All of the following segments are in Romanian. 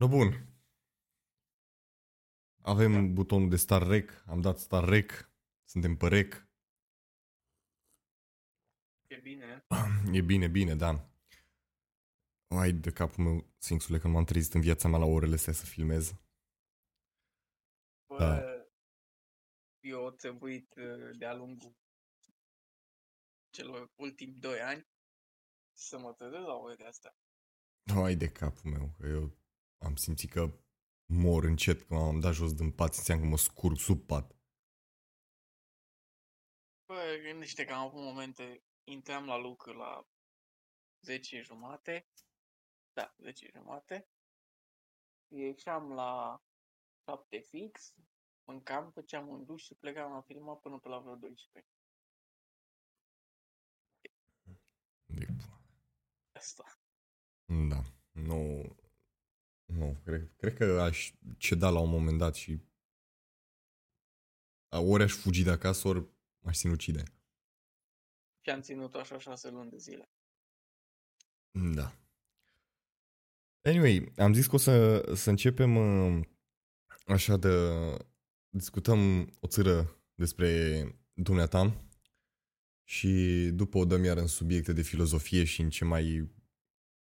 No bun. Avem butonul de start rec, am dat start rec, suntem pe rec. E bine. E bine, bine, da. Ai de capul meu, Sfinxule, că nu m-am trezit în viața mea la orele astea să filmez. Bă, Da. eu au trebuit uh, de-a lungul celor ultimi doi ani să mă trezesc la orele astea. Ai de capul meu, că eu am simțit că mor încet, că m-am dat jos din pat, simțeam că mă scurg sub pat. Bă, gândește că am avut momente, intram la lucru la 10 jumate, da, 10 jumate, ieșeam la 7 fix, mâncam, făceam un duș și plecam la filmat până pe la vreo 12. De pula. Asta. Da, nu, nu, cred, cred că aș ceda la un moment dat și ori aș fugi de acasă, ori m-aș sinucide. Și am ținut așa 6 luni de zile. Da. Anyway, am zis că o să, să începem uh, așa de... Discutăm o țără despre dumneata și după o dăm iar în subiecte de filozofie și în ce mai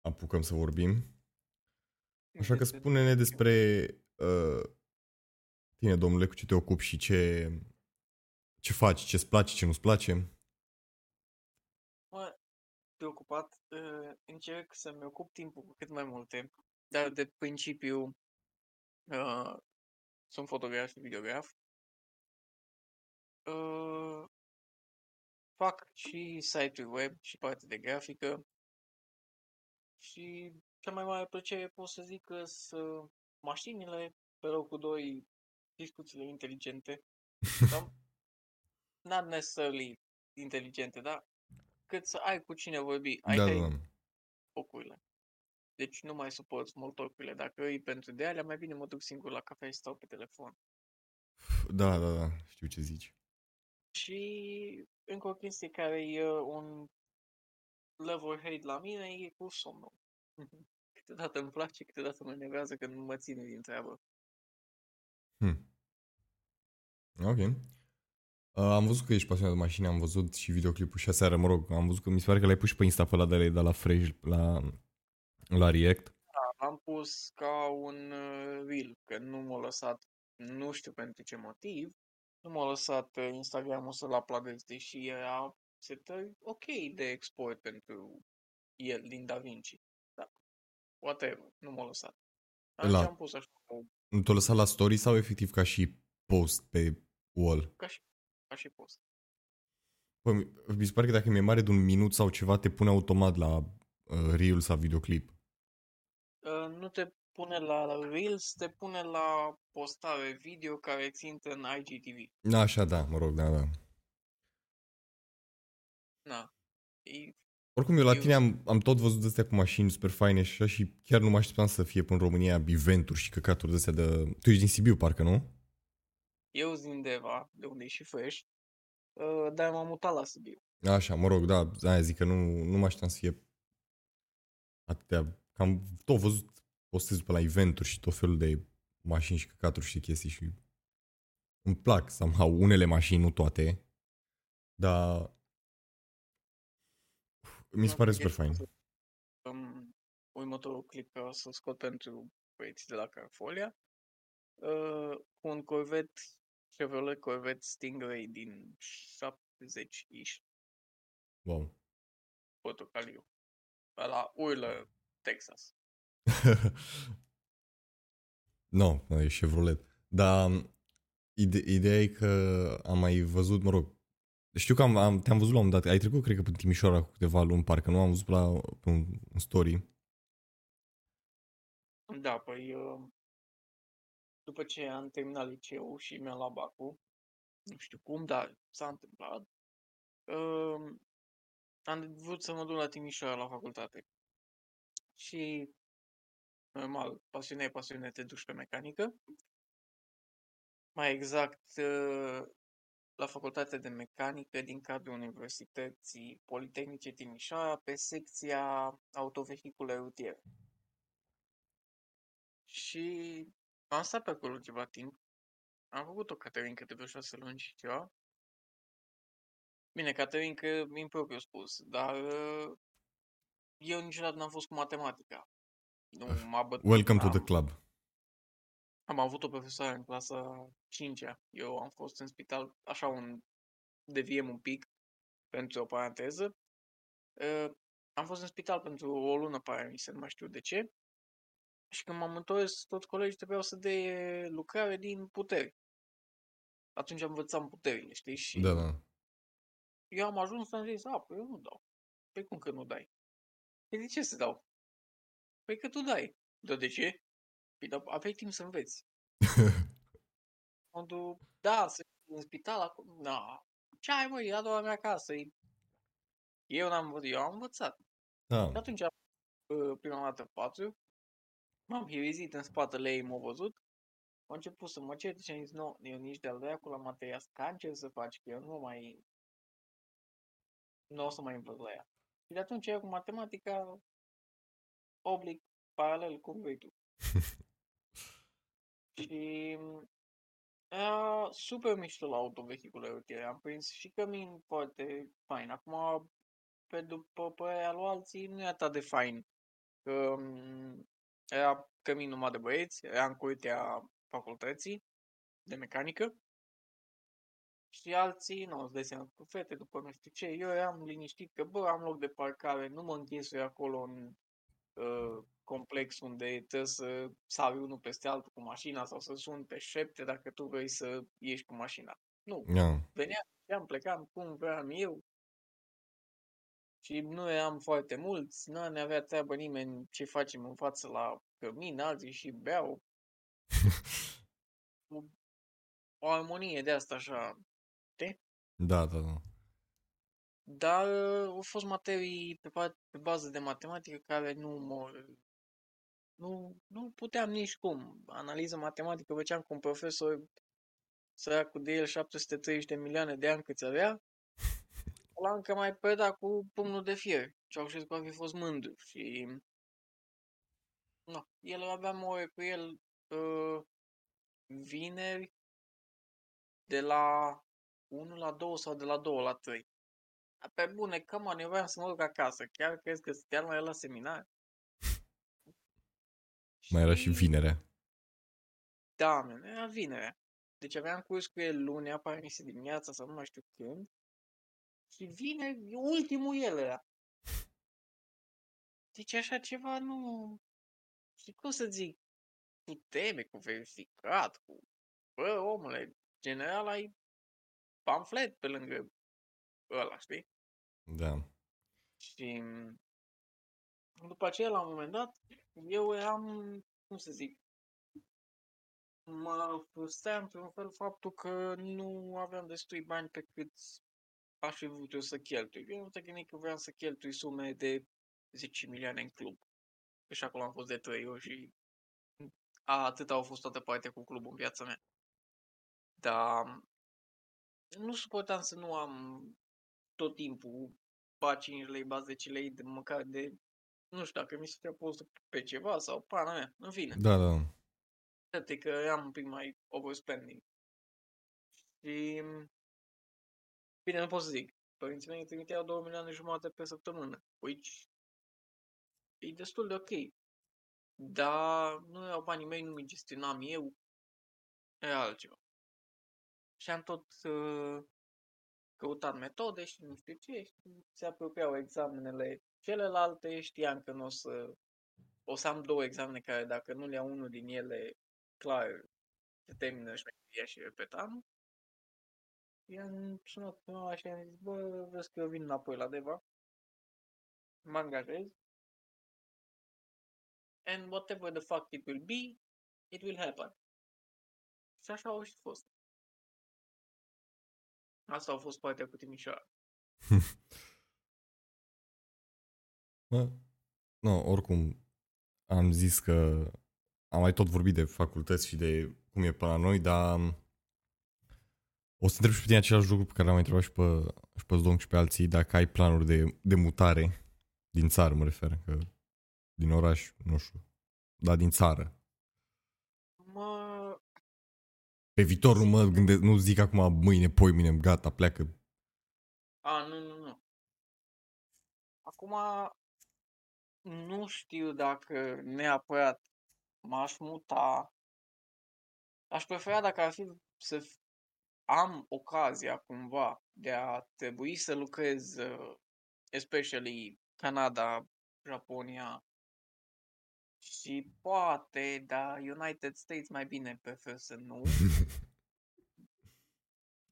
apucăm să vorbim. Așa că spune-ne despre uh, tine, domnule, cu ce te ocupi și ce, ce faci, ce-ți place, ce nu-ți place. Mă, preocupat, uh, încerc să-mi ocup timpul cu cât mai multe, dar de principiu uh, sunt fotograf și videograf. Uh, fac și site-uri web și parte de grafică și cea mai mare plăcere pot să zic că sunt mașinile, pe locul 2 discuțiile inteligente. Sau, not necessarily inteligente, dar cât să ai cu cine vorbi, ai da, da, da, da. focurile. Deci nu mai suport small talk-urile. Dacă îi pentru de alea, mai bine mă duc singur la cafea și stau pe telefon. Da, da, da, știu ce zici. Și încă o chestie care e un level hate la mine e cu somnul. Câteodată îmi place, câteodată mă enervează când nu mă ține din treabă. Hmm. Ok. Uh, am văzut că ești pasionat de mașini, am văzut și videoclipul și aseară, mă rog, am văzut că mi se pare că l-ai pus și pe Insta pe ăla de la, de la Fresh, la, la React. Da, am pus ca un uh, reel, că nu m-a lăsat, nu știu pentru ce motiv, nu m-a lăsat uh, Instagram-ul să-l uploadez, deși era setări ok de export pentru el din DaVinci. Da, whatever, nu m-a lăsat. Atunci La- am pus așa, o- Nu te-a lăsat la story sau efectiv ca și post pe wall? ca și, ca și post. Păi, mi se pare că dacă mi-e mare de un minut sau ceva, te pune automat la uh, reel sau videoclip. Uh, nu te pune la Reels, te pune la postare video care ți intră în IGTV. Da, așa, da, mă rog, da, da. Na. E, Oricum, eu la Eu- tine am, am tot văzut de astea cu mașini super faine și așa și chiar nu mă așteptam să fie până în România eventuri și căcaturi de astea de... Tu ești din Sibiu, parcă, nu? eu sunt din Deva, de unde e și Fresh, uh, dar m-am mutat la Sibiu. Așa, mă rog, da, aia zic că nu, nu mă așteptam să fie atâtea... Că am tot văzut postez pe la eventuri și tot felul de mașini și căcaturi și chestii și îmi plac somehow unele mașini, nu toate, dar mi se Nu, pare e super fain. Um, următorul clip care o să scot pentru băieții de la Carfolia, uh, cu un Corvette, Chevrolet Corvette Stingray din 70-ish, Wow. portocaliu. La urlă, Texas. nu, no, e Chevrolet. Dar ide- ideea e că am mai văzut, mă rog, știu că am, am, te-am văzut la un moment dat, ai trecut, cred că, prin Timișoara cu câteva luni, parcă nu am văzut la pe un, un story. Da, păi uh, după ce am terminat liceul și mi-am luat bacul, nu știu cum, dar s-a întâmplat, uh, am vrut să mă duc la Timișoara la facultate. Și, normal, pasiune e pasiune, te duci pe mecanică. Mai exact, uh, la facultatea de mecanică din cadrul Universității Politehnice Timișoara, pe secția autovehicule rutiere. Și am stat pe acolo ceva timp. Am făcut o caterincă de vreo șase luni și ceva. Bine, caterincă impropriu spus, dar uh, eu niciodată n-am fost cu matematica. Nu m-a bătut. Welcome to am, the club. Am avut o profesoară în clasa 5-a. Eu am fost în spital, așa un deviem un pic pentru o paranteză. Uh, am fost în spital pentru o lună paramise, nu mai știu de ce. Și când m-am întors, toți colegii trebuiau să dea lucrare din puteri. Atunci am învățat puterile, știi? Și Da, da. eu am ajuns să-mi zis, a, păi eu nu dau. Păi cum că nu dai? Păi de ce să dau? Păi că tu dai. Da, de ce? Păi dar aveai timp să înveți. Fondul, da, să în spital acum, da. Ce ai, măi, ia doar mea acasă. E- Eu n-am învățat, eu am învățat. Da. Și atunci, uh, prima dată patru, m-am hirizit în spatele ei, m-au văzut, au început să mă certe și am zis, nu, eu nici de-al dracu la materia asta, ce să faci, că eu nu mai, nu o să mai învăț la ea. Și de atunci eu cu matematica, oblic, paralel, cum vrei tu. și era super mișto la autovehicule rutiere, am prins și cămin foarte fain. Acum, pe după părerea lui alții, nu e atât de fain. Că, m, era cămin numai de băieți, era în curtea facultății de mecanică și alții, nu, îți dai seama, cu fete după nu știu ce, eu eram liniștit că, bă, am loc de parcare, nu mă închesui acolo în uh, complex unde trebuie să sari unul peste altul cu mașina sau să suni pe șepte dacă tu vrei să ieși cu mașina. Nu, Yeah. veneam, ieșeam, plecam cum vreau eu și nu eram foarte mulți, nu ne avea treabă nimeni ce facem în față la cămin, alții și beau. Cu o armonie de asta așa. Da, da, da. Dar uh, au fost materii pe, ba- pe bază de matematică care nu mă... Nu, nu puteam nici cum. Analiză matematică făceam cu un profesor săracul de el 730 de milioane de ani câți avea. La încă mai preda cu pumnul de fier. Ceaușescu ar fi fost mândru și... Nu, el aveam o ore cu el uh, vineri de la 1 la 2 sau de la 2 la 3. Dar Pe bune, come on, eu vreau să mă duc acasă. Chiar crezi că stăteam la el la seminar? Mai era și vinerea. Da, man, era vinerea. Deci aveam curs cu el luni, apare dimineața sau nu mai știu când. Și vine, ultimul el era. Deci așa ceva nu... Și cum să zic, cu teme, cu verificat, cu... Bă, omule, general ai pamflet pe lângă ăla, știi? Da. Și după aceea, la un moment dat, eu eram, cum să zic, mă frustra într-un fel faptul că nu aveam destui bani pe cât aș fi vrut eu să cheltui. Eu nu te gândi că vreau să cheltui sume de 10 milioane în club. Că și acolo am fost de 3 ori și a, atât au fost toată partea cu clubul în viața mea. Dar nu suportam să nu am tot timpul ba 5 lei, ba 10 lei, de măcar de, nu știu dacă mi se fost pe ceva sau pana mea, în fine. Da, da. Poate că eram un pic mai overspending. Și, bine, nu pot să zic. Părinții mei îmi trimiteau 2 milioane jumate pe săptămână. Which e destul de ok. Dar nu erau banii mei, nu mi gestionam eu. Era altceva. Și am tot uh, căutat metode și nu știu ce. Și se apropiau examenele celelalte. Știam că nu o să... O să am două examene care, dacă nu le iau unul din ele, clar, se termină șmecheria și repet anul. I-am sunat pe mama și am zis, bă, vezi că eu vin înapoi la Deva, mă angajez, and whatever the fuck it will be, it will happen. Și așa au și fost. Asta a fost partea cu Timișoara. Bă, nu, oricum, am zis că am mai tot vorbit de facultăți și de cum e pe la noi, dar o să întreb și pe tine același lucru pe care l-am mai întrebat și pe, și pe Zdonc și pe alții, dacă ai planuri de, de mutare din țară, mă refer, că din oraș, nu știu, dar din țară. Pe viitor nu mă gândesc, nu zic acum mâine, poi mine, gata, pleacă. A, nu, nu, nu. Acum, nu știu dacă neapărat m-aș muta. Aș prefera dacă ar fi să f- am ocazia cumva de a trebui să lucrez, uh, especially Canada, Japonia și poate, da, United States mai bine prefer să nu.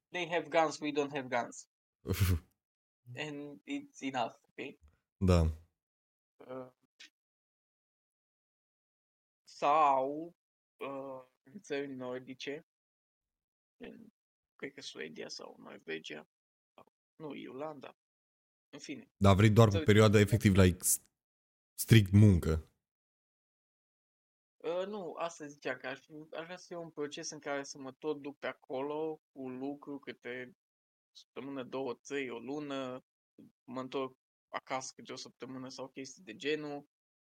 They have guns, we don't have guns. And it's enough, ok? da. Uh, sau uh, în țări nordice, în, cred că Suedia sau Norvegia, sau, nu, Irlanda, în fine. Dar vrei doar pe Țări- perioada efectiv, like, s- strict muncă. Uh, nu, asta zicea că aș, fi- aș vrea să fie un proces în care să mă tot duc pe acolo cu lucru câte săptămână, două, trei, o lună, mă întorc acasă câte o săptămână sau chestii de genul.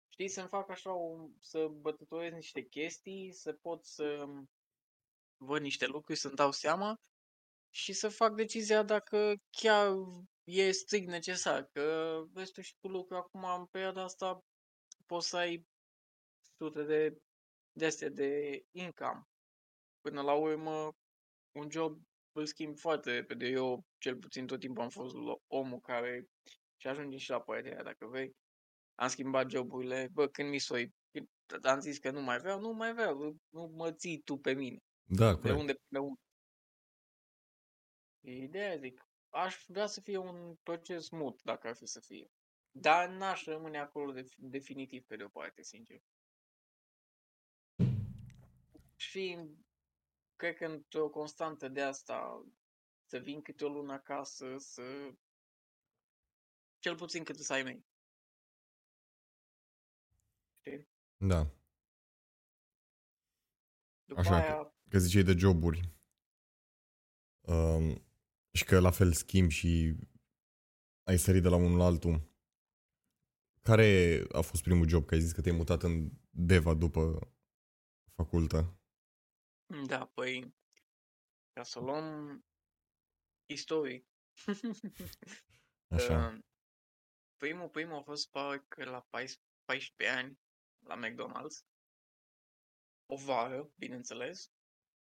Știi, să-mi fac așa, o, să bătătorez niște chestii, să pot să văd niște lucruri, să-mi dau seama și să fac decizia dacă chiar e strict necesar. Că vezi tu și tu lucru acum în perioada asta poți să ai sute de, de astea de income. Până la urmă, un job îl schimb foarte repede. Eu, cel puțin, tot timpul am fost lo- omul care și ajunge și la părerea, dacă vrei. Am schimbat joburile, bă, când mi soi, când am zis că nu mai vreau, nu mai vreau, nu mă ții tu pe mine. Da, De corect. unde până unde. E ideea, zic, aș vrea să fie un proces smooth, dacă ar fi să fie. Dar n-aș rămâne acolo de, definitiv pe de-o parte, sincer. Și cred că într-o constantă de asta, să vin câte o lună acasă, să... Cel puțin cât să ai mei. Știi? Da. După Așa aia, Că ziceai de joburi. Um, și că la fel schimbi și ai sărit de la unul la altul. Care a fost primul job? Că ai zis că te-ai mutat în Deva după facultă. da, păi, ca să o luăm istoric. Așa. Uh, primul, primul a fost parcă la 14 14 ani la McDonald's. O vară, bineînțeles.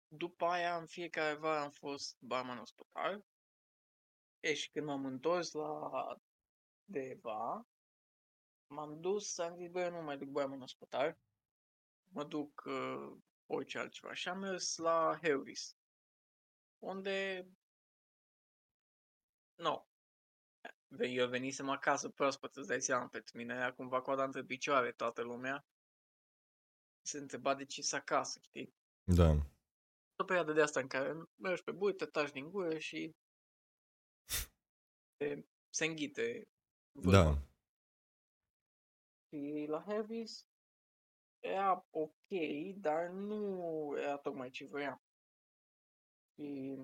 După aia, în fiecare vară am fost barman ospătar. E, și când m-am întors la Deva, m-am dus, am zis, bă, eu nu mai duc barman ospătar. Mă duc uh, orice altceva. Și am mers la Harris. Unde... Nu. No. Eu venisem acasă proaspăt, îți dai seama, pentru mine era cumva coada între picioare toată lumea. Se întreba de ce să acasă, știi? Da. o perioadă de asta în care mergi pe burtă, taci din gură și se, se înghite vârfa. Da. Și la Harvis era ok, dar nu era tocmai ce voiam. Și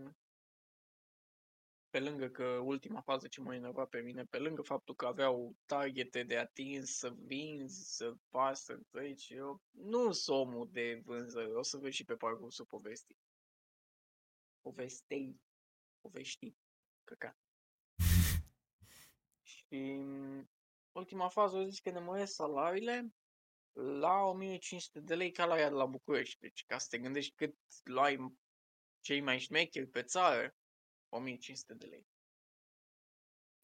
pe lângă că ultima fază ce mă enerva pe mine, pe lângă faptul că aveau targete de atins, să vinzi, să faci, să treci, eu nu sunt omul de vânzări, o să vezi și pe parcursul povestii. Povestei, povești, căcat. Și ultima fază au zis că ne măresc salariile la 1500 de lei ca la ea de la București. Deci ca să te gândești cât luai cei mai șmecheri pe țară, 1500 de lei.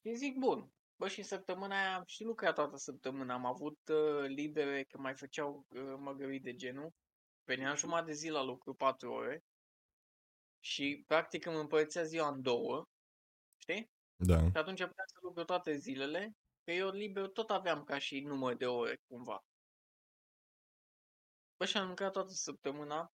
Și zic, bun. Bă, și săptămâna aia am și lucrat toată săptămâna. Am avut uh, libere, că mai făceau uh, măgării de genul. Veneam jumătate de zi la lucru, 4 ore. Și practic îmi împărțea ziua în două. Știi? Da. Și atunci puteam să lucru toate zilele, că eu liber tot aveam ca și număr de ore, cumva. Bă, și am lucrat toată săptămâna.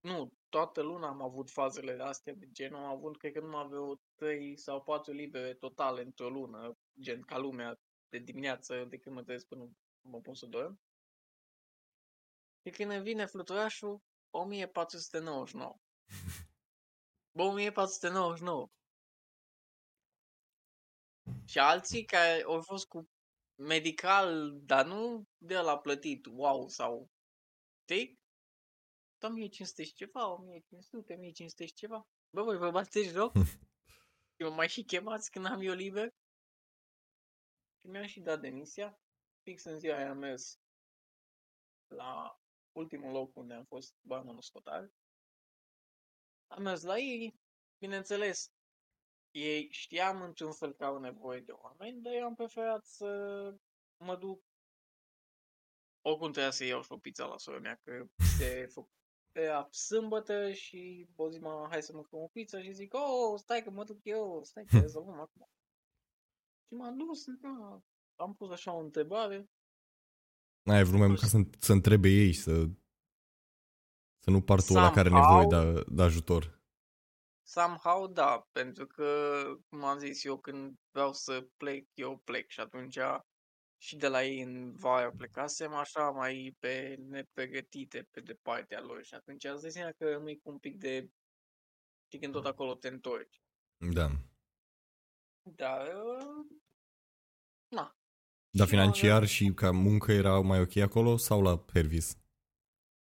Nu, toată luna am avut fazele astea de gen, am avut, cred că numai vreo 3 sau 4 libere totale într-o lună, gen ca lumea de dimineață, de când mă trezesc până mă pun să dorm. Și când îmi vine fluturașul, 1499. Bă, 1499. Și alții care au fost cu medical, dar nu de la plătit, wow, sau, știi? Tot 1500 și ceva, 1500, 1500 și ceva. Bă, voi vă bateți joc? și mă mai și chemați când am eu liber? Și mi-am și dat demisia. Fix în ziua aia am mers la ultimul loc unde am fost barmanul scotar. Am mers la ei, bineînțeles, ei știam într-un fel că au nevoie de oameni, dar eu am preferat să mă duc oricum trebuia să iau și o pizza la sora mea, că se făcut era sâmbătă și o zi mă, hai să mâncăm o pizza și zic, oh, stai că mă duc eu, stai că rezolvăm acum. Și m-am dus, da, am pus așa o întrebare. Ai vrut mai mult ca să, să întrebe ei și să, să nu partul ăla care are nevoie de, de ajutor. Somehow, da, pentru că, cum am zis eu, când vreau să plec, eu plec și atunci și de la ei în vară plecasem așa mai pe nepregătite pe de partea lor și atunci îți dai seama că rămâi cu un pic de și când tot acolo te întorci. Da. Dar, uh, na. Dar financiar și ca muncă era mai ok acolo sau la Pervis?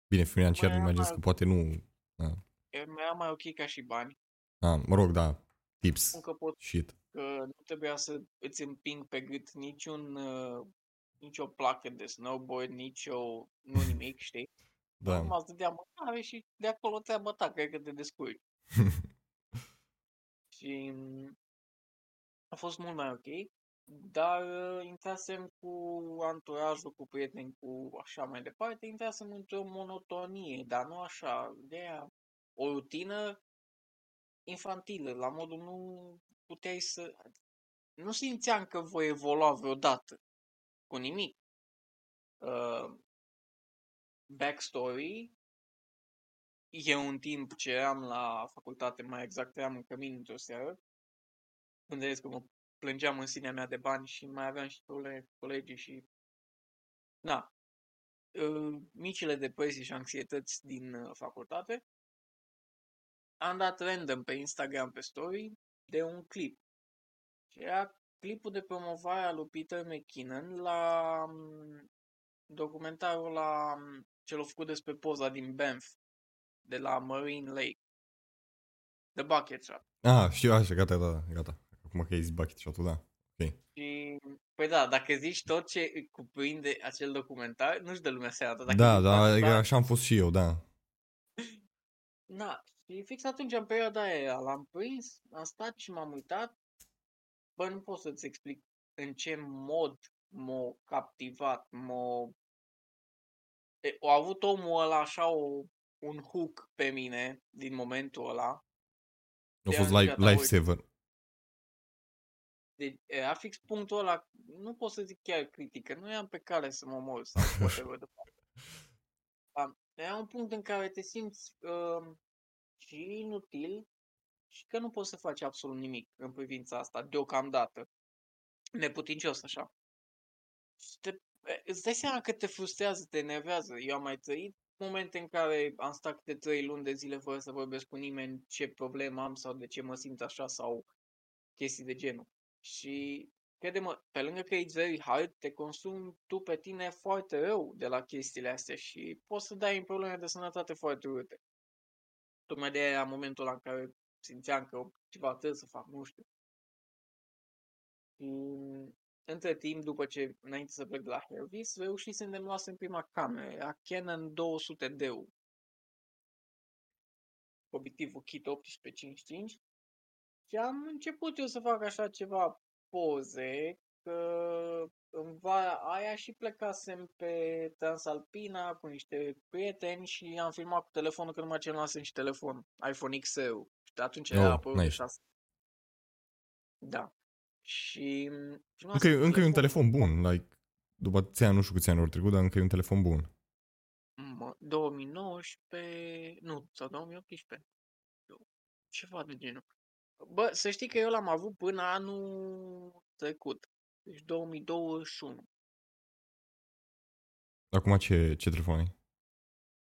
Bine, financiar mai imaginez că poate nu... Da. Era mai ok ca și bani. Ah, mă rog, da. Tips. Încă pot, Shit. Că nu trebuia să îți împing pe gât niciun, uh, nicio placă de snowboard, nicio, nu nimic, știi? Da. Acum îți dădea mâncare și de acolo treaba ta, cred că te descurci. și mm, a fost mult mai ok, dar uh, intrasem cu anturajul, cu prieteni, cu așa mai departe, intrasem într-o monotonie, dar nu așa, de aia, o rutină infantilă, la modul nu puteai să... Nu simțeam că voi evolua vreodată cu nimic. Uh, backstory, eu în timp ce eram la facultate, mai exact eram în cămin într-o seară, când că mă plângeam în sinea mea de bani și mai aveam și probleme cu colegii și... Na, uh, micile depresii și anxietăți din uh, facultate, am dat random pe Instagram pe story de un clip. Și era clipul de promovare al lui Peter McKinnon la mm, documentarul la mm, cel făcut despre poza din Banff, de la Marine Lake. The Bucket Shot. Ah, știu, așa, gata, gata, gata. Acum că ai zis Bucket Shot-ul, da. Ok. Și, păi da, dacă zici tot ce cuprinde acel documentar, nu-și dă lumea seama. Dacă da, da, da, așa am fost și eu, da. Na, și fix atunci, în perioada aia, l-am prins, am stat și m-am uitat. Bă, nu pot să-ți explic în ce mod m-a captivat, m-a... A avut omul ăla așa o, un hook pe mine din momentul ăla. A fost life, lifesaver. Deci, a fix punctul ăla, nu pot să zic chiar critică, nu eram pe care să mă mor sau whatever de Era un punct în care te simți uh, și inutil și că nu poți să faci absolut nimic în privința asta, deocamdată. Neputincios așa. Și te, îți dai seama că te frustrează, te enervează. Eu am mai trăit momente în care am stat de trei luni de zile fără să vorbesc cu nimeni ce problemă am sau de ce mă simt așa sau chestii de genul. Și crede-mă, pe lângă că e very hard, te consumi tu pe tine foarte rău de la chestiile astea și poți să dai în probleme de sănătate foarte urâte. Tocmai de aia, în momentul ăla în care simțeam că ceva trebuie să fac, nu știu. Și între timp, după ce, înainte să plec de la Hervis, reușisem de luasem prima cameră. Era Canon 200D. Obiectivul kit 1855. Și am început eu să fac așa ceva poze, că în vara aia și plecasem pe Transalpina cu niște prieteni și am filmat cu telefonul că numai ce luasem și telefon, iPhone XR. Și atunci oh, era apărut nice. 6. Da. Și... Încă, încă e un telefon bun, like, după ți nu știu câți ani ori trecut, dar încă e un telefon bun. 2019, nu, sau 2018. Ceva de genul. Bă, să știi că eu l-am avut până anul trecut. Deci 2021. Acum ce, ce telefon ai?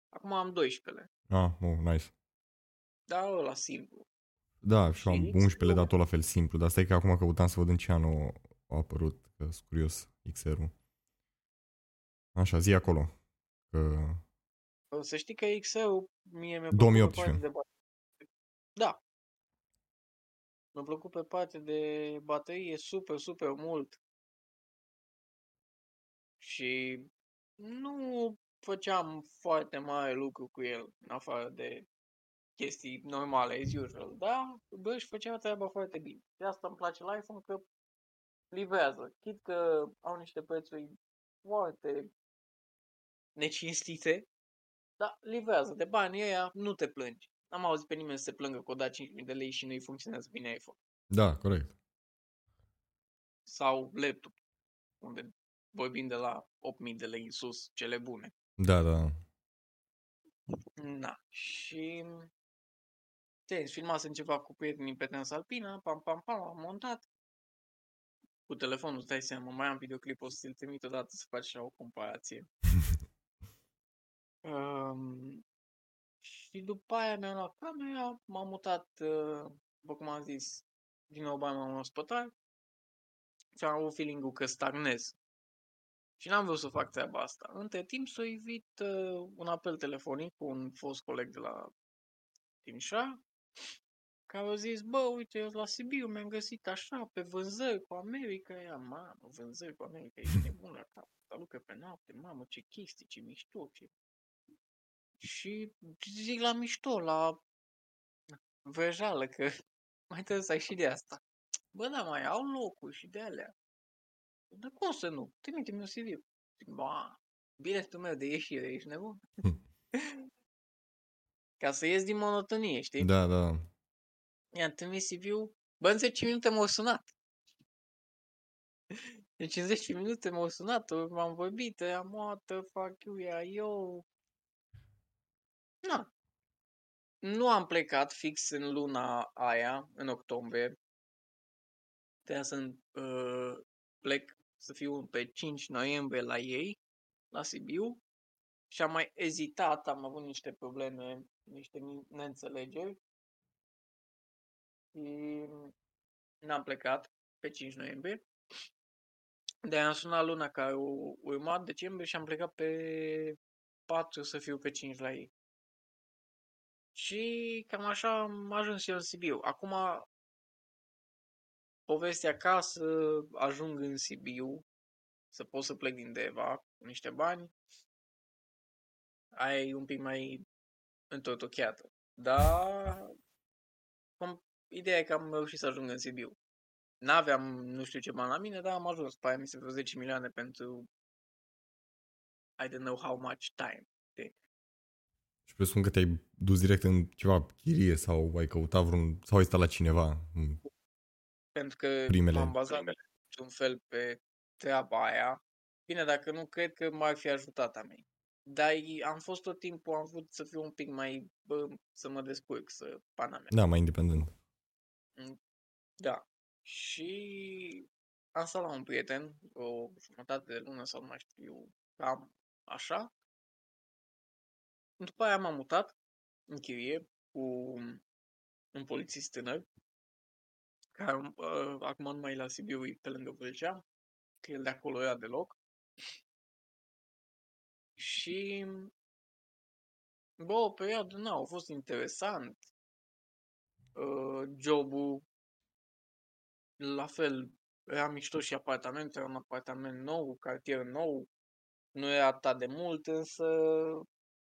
Acum am 12 Ah, oh, nice. Da, ăla simplu. Da, și am 11 dar tot la fel simplu. Dar stai că acum căutam să văd în ce an a apărut, că sunt curios, XR-ul. Așa, zi acolo. Că... Să știi că XR-ul mie mi-a plăcut 2018. pe partea de baterie. Da. Mi-a plăcut pe partea de baterie super, super mult. Și nu făceam foarte mare lucru cu el, în afară de chestii normale, as usual, da, bă, și făcea treaba foarte bine. De asta îmi place la iPhone că livrează. Chit că au niște prețuri foarte necinstite, dar livrează. De bani ăia nu te plângi. N-am auzit pe nimeni să se plângă că o da 5.000 de lei și nu-i funcționează bine iPhone. Da, corect. Sau laptop, unde vorbim de la 8.000 de lei în sus, cele bune. Da, da. Na, și tenis, filmasem ceva cu prietenii pe Transalpina, pam, pam, pam, am montat. Cu telefonul, îți dai seama, mai am videoclip, o să ți-l trimit odată să faci așa o comparație. Um, și după aia mi-am luat camera, m-am mutat, uh, după cum am zis, din nou bani m-am luat spătar și am avut feeling-ul că stagnez. Și n-am vrut să fac treaba asta. Între timp s-a evit uh, un apel telefonic cu un fost coleg de la Timișoara, care a zis, bă, uite, eu la Sibiu mi-am găsit așa, pe vânzări cu America. Ea, mamă, vânzări cu America, ești nebun la cap, dar lucră pe noapte, mamă, ce chestii, ce mișto, ce... Și zic la mișto, la vrăjală, că mai trebuie să ai și de asta. Bă, da, mai au locuri și de alea. Dar cum să nu? Trimite-mi un CV. Zic, ba, biletul meu de ieșire, ești nebun? Ca să ies din monotonie, știi? Da, da. I-am trimis CV-ul, bă, în 10 minute m-au sunat. Deci în 10 minute m-au sunat, m-am vorbit, am what the fuck you, ia eu. Na. Nu am plecat fix în luna aia, în octombrie. Trebuia să uh, plec să fiu pe 5 noiembrie la ei, la Sibiu. Și am mai ezitat, am avut niște probleme, niște neînțelegeri. Și n-am plecat pe 5 noiembrie. De am sunat luna care a urmat, decembrie, și am plecat pe 4 să fiu pe 5 la ei. Și cam așa am ajuns eu în Sibiu. Acum, povestea ca să ajung în Sibiu, să pot să plec din Deva cu niște bani, aia e un pic mai întortocheată. Dar cum, ideea e că am reușit să ajung în Sibiu. N-aveam nu știu ce bani la mine, dar am ajuns. Pe aia mi se vreo 10 milioane pentru I don't know how much time. Și presupun că te-ai dus direct în ceva chirie sau ai căutat vreun... sau ai stat la cineva? Pentru că Primele. m-am bazat un fel pe treaba aia. Bine, dacă nu, cred că m-ar fi ajutat a mei. Dar am fost tot timpul, am vrut să fiu un pic mai, bă, să mă descurc, să pana mea. Da, mai independent. Da. Și am stat la un prieten, o jumătate de lună sau nu mai știu, cam așa. După aia m-am mutat în chirie cu un polițist tânăr, care uh, acum nu mai e la Sibiu, e pe lângă Vâlcea, că el de acolo era deloc. Și bă, o perioadă, nu, a fost interesant. Uh, jobul la fel, era mișto și apartament, era un apartament nou, cartier nou, nu era atât de mult, însă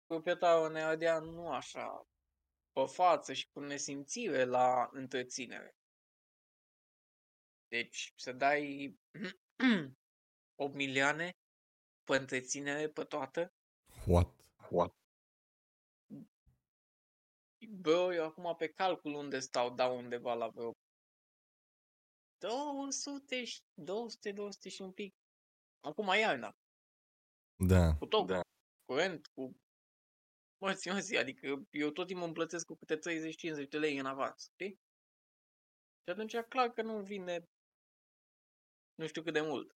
proprietarul ne adea nu așa pe față și cu nesimțire la întreținere. Deci să dai 8 milioane pe întreținere pe toată? What? What? Bă, eu acum pe calcul unde stau, dau undeva la vreo 200 și 200, 200 și un pic. Acum iarna. Da. Cu tot, Da. curent, cu mărți, mărți, adică eu tot timpul îmi plătesc cu câte 30-50 de lei în avans, știi? Și atunci clar că nu vine nu știu cât de mult.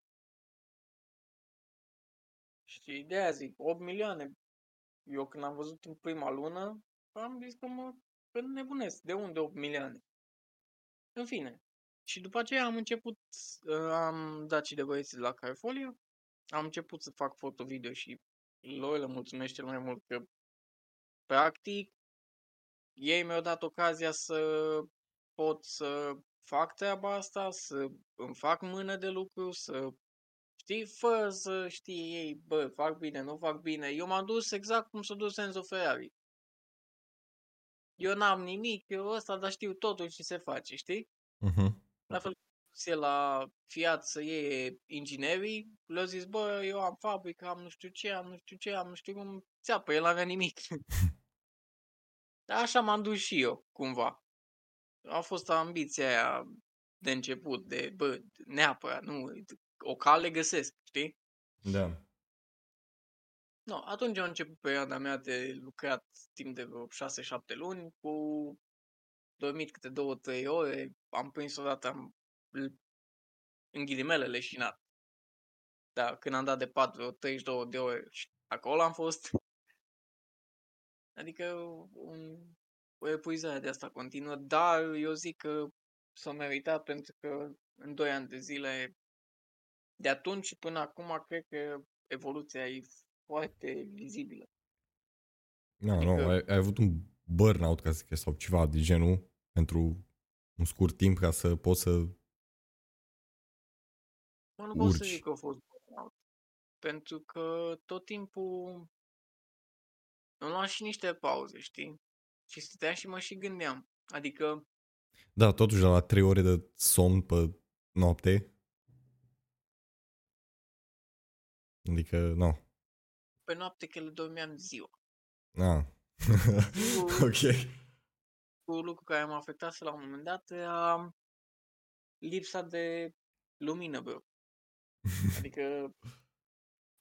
Și de aia zic, 8 milioane. Eu când am văzut în prima lună, am zis că mă că nebunesc. De unde 8 milioane? În fine. Și după aceea am început, uh, am dat și de băieții de la Carefolio, am început să fac foto-video și lor le mulțumesc cel mai mult că practic, ei mi-au dat ocazia să pot să fac treaba asta, să îmi fac mână de lucru, să știi, fără să știe ei, bă, fac bine, nu fac bine. Eu m-am dus exact cum s-a dus Enzo Ferrari. Eu n-am nimic, eu ăsta, dar știu totul și se face, știi? Uh-huh. La fel cum la Fiat să iei inginerii, le-au zis, bă, eu am fabrică, am nu știu ce, am nu știu ce, am nu știu cum, țeapă, el avea nimic. Dar așa m-am dus și eu, cumva. A fost ambiția aia de început, de, bă, neapărat, nu, o cale găsesc, știi? Da. No, atunci a început perioada mea de lucrat timp de vreo 6-7 luni, cu dormit câte 2-3 ore, am prins odată, am, în ghilimele, leșinat. Da, când am dat de 4 32 de ore, acolo am fost. Adică un, o epuizare de asta continuă, dar eu zic că s-a meritat pentru că în 2 ani de zile, de atunci până acum, cred că evoluția e foarte vizibilă. Nu, adică... nu, ai, ai avut un burnout, ca să zic, sau ceva de genul, pentru un scurt timp ca să poți să Mă, nu pot să zic că a fost burnout. Pentru că tot timpul îmi luam și niște pauze, știi? Și stăteam și mă și gândeam. Adică... Da, totuși la 3 ore de somn pe noapte. Adică, nu. No. Pe noapte că le dormeam ziua. Ah. ok. Cu lucru care m-a afectat la un moment dat era lipsa de lumină, bro. Adică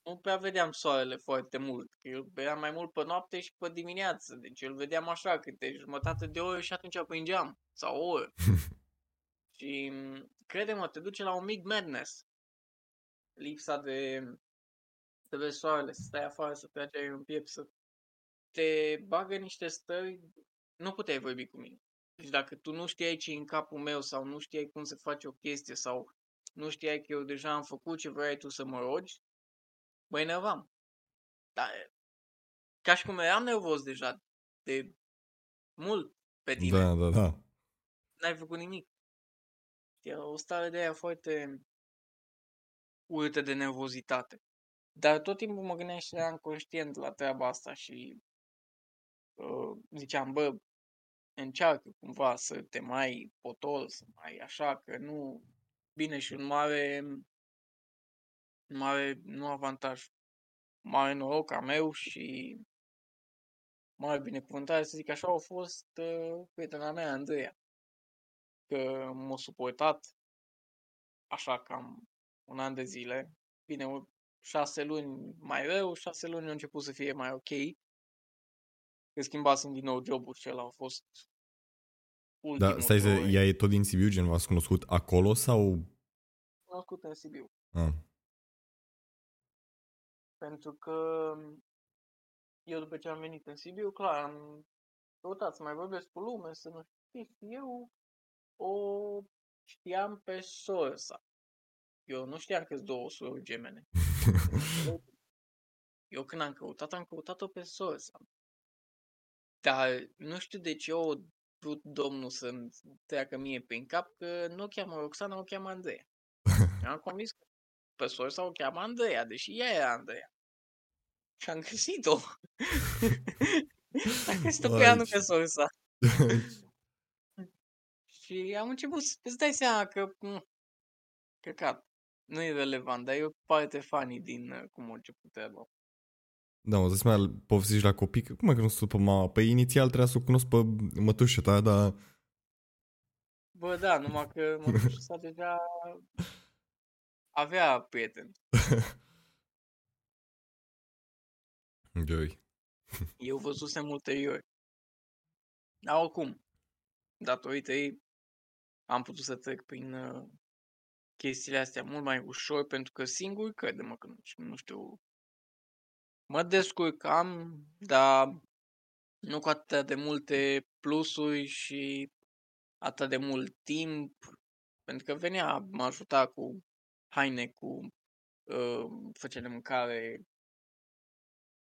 nu prea vedeam soarele foarte mult, că eu vedeam mai mult pe noapte și pe dimineață, deci eu îl vedeam așa câte jumătate de oră și atunci apringeam, sau o oră. și crede-mă, te duce la un mic madness. Lipsa de să vezi soarele, să stai afară, să tragi în piept, să te bagă niște stări, nu puteai vorbi cu mine. Deci dacă tu nu știai ce în capul meu sau nu știai cum se face o chestie sau nu știai că eu deja am făcut ce vrei tu să mă rogi, mă enervam. Dar ca și cum eram nervos deja de mult pe tine. Da, da, da. N-ai făcut nimic. E o stare de aia foarte urâtă de nervozitate. Dar tot timpul mă gândeam și eram conștient la treaba asta și uh, ziceam, bă, încearcă cumva să te mai potol, să mai așa, că nu... Bine, și un mare, mare, nu avantaj, mare noroc a meu și mare binecuvântare, să zic așa, au fost uh, prietena mea, Andreea. Că m-a suportat așa cam un an de zile. Bine, șase luni mai rău, șase luni au început să fie mai ok. Că schimbasem din nou jobul și ăla a fost da, stai să, ea e tot din Sibiu, gen v-ați cunoscut acolo sau? Cunoscut în Sibiu. Ah. Pentru că eu după ce am venit în Sibiu, clar, am căutat să mai vorbesc cu lume, să nu știu, eu o știam pe sorsa. Eu nu știam că sunt două surori gemene. eu când am căutat, am căutat-o pe sorsa. Dar nu știu de ce o vrut domnul să-mi treacă mie prin cap că nu o cheamă Roxana, o cheamă Andreea. am convins că pe sorsa o cheamă Andreea, deși ea era Andreea. Și am găsit-o. am găsit-o pe ea, nu pe sorsa. și am început să-ți dai seama că căcat, nu e relevant, dar e o parte funny din uh, cum a început treaba. Da, mă zic mai povestești la copii, cum ai cunoscut pe mama? Păi inițial trebuia să o cunosc pe mătușă ta, dar... Bă, da, numai că mătușa sa deja avea prieteni. Joi. Eu văzusem ulterior. Dar oricum, datorită ei, am putut să trec prin uh, chestiile astea mult mai ușor, pentru că singur, crede-mă că nu, nu știu, mă descurcam, dar nu cu atât de multe plusuri și atât de mult timp, pentru că venea, mă ajuta cu haine, cu uh, făcea de mâncare,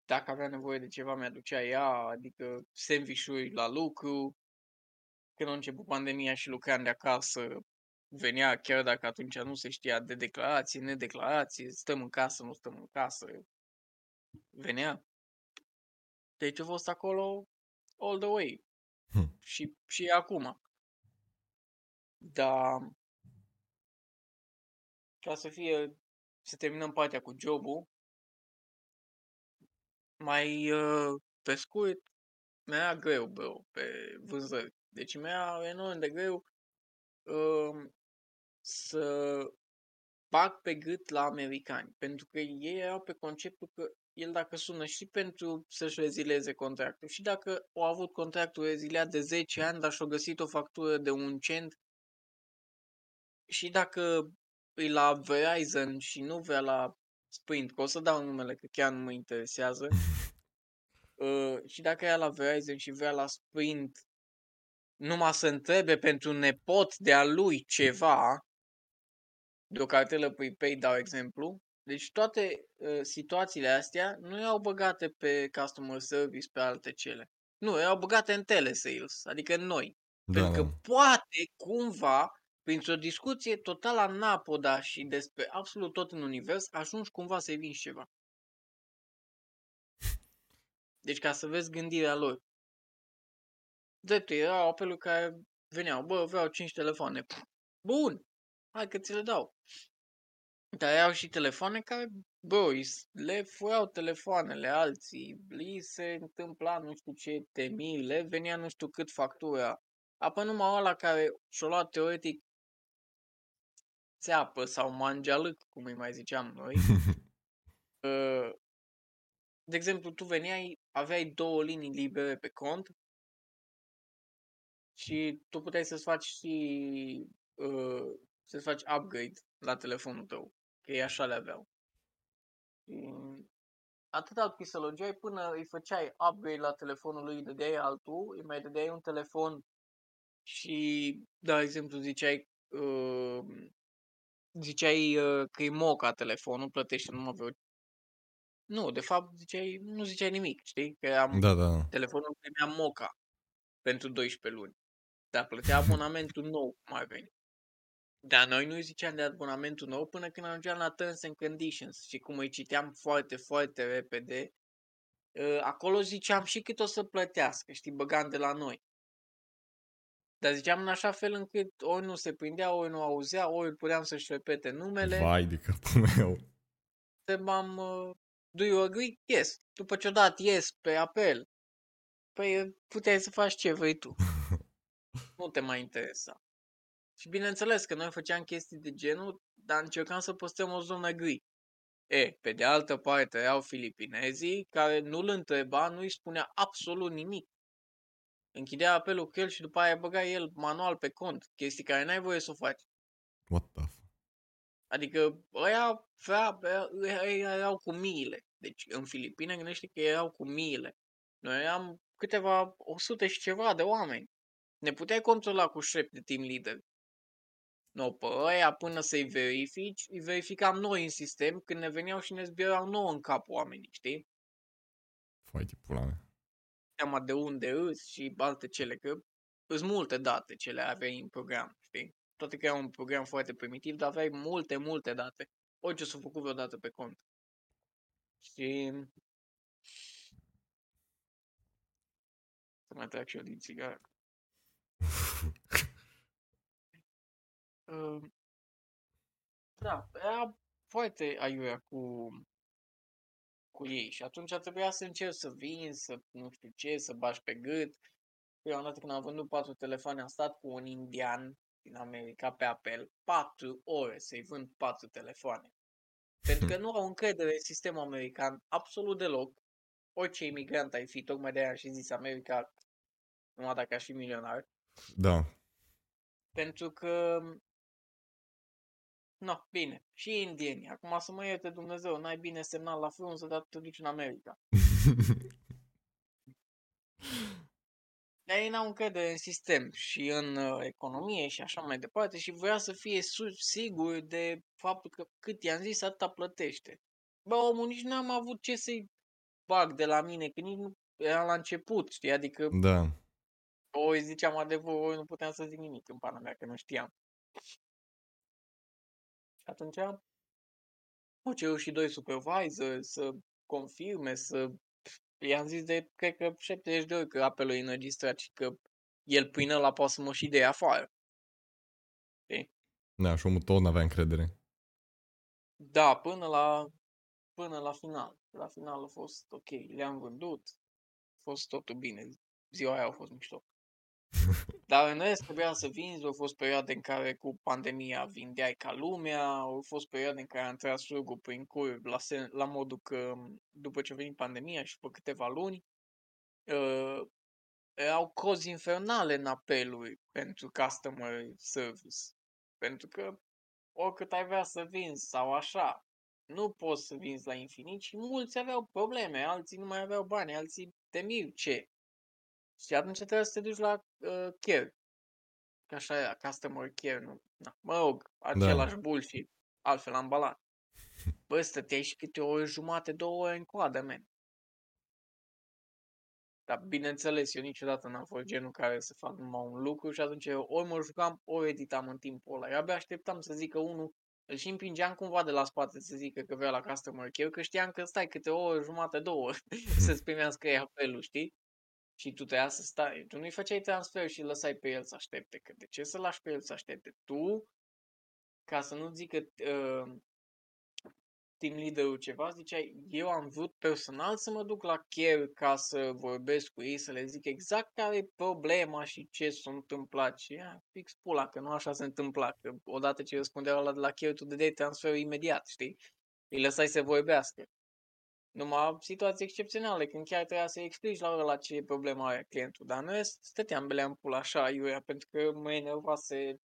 dacă avea nevoie de ceva, mi-aducea ea, adică sandvișuri la lucru. Când a început pandemia și lucram de acasă, venea chiar dacă atunci nu se știa de declarații, nedeclarații, stăm în casă, nu stăm în casă, venea. Deci a fost acolo all the way. Hm. Și, și acum. Dar ca să fie, să terminăm partea cu jobul, mai uh, pe scurt, mi-era greu, bro, pe vânzări. Deci mi-era enorm de greu uh, să bag pe gât la americani. Pentru că ei erau pe conceptul că el dacă sună și pentru să-și rezileze contractul și dacă au avut contractul reziliat de 10 ani, dar și-au găsit o factură de un cent și dacă îi la Verizon și nu vrea la Sprint, că o să dau numele că chiar nu mă interesează, uh, și dacă e la Verizon și vrea la Sprint numai să întrebe pentru un nepot de-a lui ceva, de o cartelă prepaid, dau exemplu, deci toate uh, situațiile astea nu erau băgate pe customer service, pe alte cele. Nu, erau băgate în telesales, adică în noi. Da, Pentru da. că poate, cumva, printr-o discuție total anapoda și despre absolut tot în univers, ajungi cumva să-i vinzi ceva. Deci ca să vezi gândirea lor. Dreptul, erau apeluri care veneau, bă, vreau 5 telefoane. Pf, Bun, hai că ți le dau. Dar erau și telefoane care, bă, îi s- le furau telefoanele alții, li se întâmpla nu știu ce temii, le venea nu știu cât factura. Apoi numai ăla care și-o luat teoretic țeapă sau mangealâc, cum îi mai ziceam noi. Uh, De exemplu, tu veneai, aveai două linii libere pe cont și tu puteai să-ți faci și uh, să-ți faci upgrade la telefonul tău, că ei așa le aveau. Și atâta pisălogeai până îi făceai upgrade la telefonul lui, îi dădeai altul, îi mai dădeai un telefon și, de exemplu, ziceai uh, ziceai uh, că e moca telefonul, plătește numai vreo... Nu, de fapt, ziceai, nu ziceai nimic, știi? Că am Da, da. telefonul primea moca pentru 12 luni. Dar plătea abonamentul nou, mai veni. Dar noi nu ziceam de abonamentul nou până când ajungeam la Terms and Conditions și cum îi citeam foarte, foarte repede, ă, acolo ziceam și cât o să plătească, știi, băgam de la noi. Dar ziceam în așa fel încât ori nu se prindea, ori nu auzea, ori puteam să-și repete numele. Vai de capul meu. Întrebam, uh, do you agree? Yes. După ce o dat yes pe apel, păi puteai să faci ce vrei tu. nu te mai interesa. Și bineînțeles că noi făceam chestii de genul, dar încercam să păstrăm o zonă gri. E, pe de altă parte erau filipinezii care nu-l întreba, nu îi spunea absolut nimic. Închidea apelul cu el și după aia băga el manual pe cont, chestii care n-ai voie să o faci. What the fuck? Adică ăia, vrea, ăia erau cu miile. Deci în Filipine gândește că erau cu miile. Noi eram câteva, o sută și ceva de oameni. Ne puteai controla cu șrep de team leader. No, pe ăia până să-i verifici, îi verificam noi în sistem când ne veneau și ne zbierau nouă în cap oamenii, știi? Vai de pula mea. Seama de unde îți și alte cele, că sunt multe date ce le aveai în program, știi? Toate că era un program foarte primitiv, dar aveai multe, multe date. Orice s-a făcut vreodată pe cont. Și... Să mai trag și eu din țigară. Uh, da, era foarte aiurea cu, cu ei și atunci trebuia să încerc să vin, să nu știu ce, să bași pe gât. Prima dată când am vândut patru telefoane am stat cu un indian din America pe apel patru ore să-i vând patru telefoane. Pentru că nu au încredere în sistemul american absolut deloc. Orice imigrant ai fi, tocmai de aia am și zis America, numai dacă aș fi milionar. Da. Pentru că No, bine. Și indieni. Acum să mă ierte Dumnezeu, n-ai bine semnal la frunză, dar te duci în America. Dar ei n-au încredere în sistem și în uh, economie și așa mai departe și voia să fie su- sigur de faptul că cât i-am zis, atâta plătește. Bă, omul nici n-am avut ce să-i bug de la mine, că nici nu era la început, știi? Adică Da. ori ziceam adevărul, ori nu puteam să zic nimic în pana mea, că nu știam. Și atunci au cerut și doi supervisor să confirme, să... I-am zis de, cred că 70 de ori că apelul e înregistrat și că el prin ăla poate să mă și de afară. Da, și omul tot n-avea încredere. Da, până la, până la final. La final a fost ok, le-am vândut, a fost totul bine. Ziua aia a fost mișto. Dar în rest trebuia să vinzi, au fost perioade în care cu pandemia vindeai ca lumea, au fost perioade în care am tras surgul prin curb la, sen- la modul că după ce a venit pandemia și după câteva luni, uh, erau cozi infernale în apeluri pentru customer service. Pentru că oricât ai vrea să vinzi sau așa, nu poți să vinzi la infinit și mulți aveau probleme, alții nu mai aveau bani, alții te miri ce. Și atunci trebuie să te duci la uh, care. Că așa era, customer care, nu? Na, mă rog, același da. bullshit, altfel ambalat. Bă, stăteai și câte o oră jumate, două ore în coadă, man. Dar bineînțeles, eu niciodată n-am fost genul care să fac numai un lucru și atunci eu ori mă jucam, ori editam în timpul ăla. Eu abia așteptam să zică unul, îl și împingeam cumva de la spate să zică că vrea la customer care, că știam că stai câte o oră, jumate, două să-ți primească ei apelul, știi? Și tu trebuia să stai, tu nu-i făceai transfer și lăsai pe el să aștepte, că de ce să lași pe el să aștepte? Tu, ca să nu zică uh, team leader-ul ceva, ziceai, eu am vrut personal să mă duc la care ca să vorbesc cu ei, să le zic exact care e problema și ce s-a întâmplat. Și ia, fix pula, că nu așa se întâmpla, că odată ce răspundeau la de la care tu dădeai transferul imediat, știi? Îi lăsai să vorbească. Numai situații excepționale, când chiar trebuia să explici la ăla ce e problema aia clientul. Dar noi stăteam belea în pula așa, iurea, pentru că mă enervase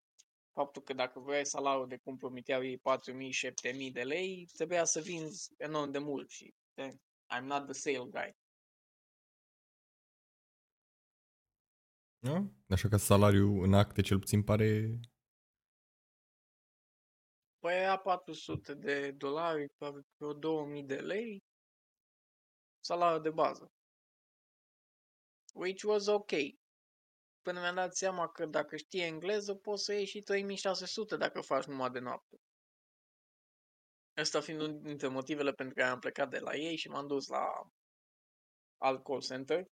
faptul că dacă vrei salariul de cum promiteau ei 4.000-7.000 de lei, trebuia să vinzi enorm de mult și I'm not the sale guy. Da? Așa că salariul în acte cel puțin pare... Păi era 400 de dolari, vreo 2000 de lei, salariul de bază. Which was ok până mi-am dat seama că dacă știi engleză, poți să iei și 3600 dacă faci numai de noapte. Asta fiind unul dintre motivele pentru care am plecat de la ei și m-am dus la alt call center.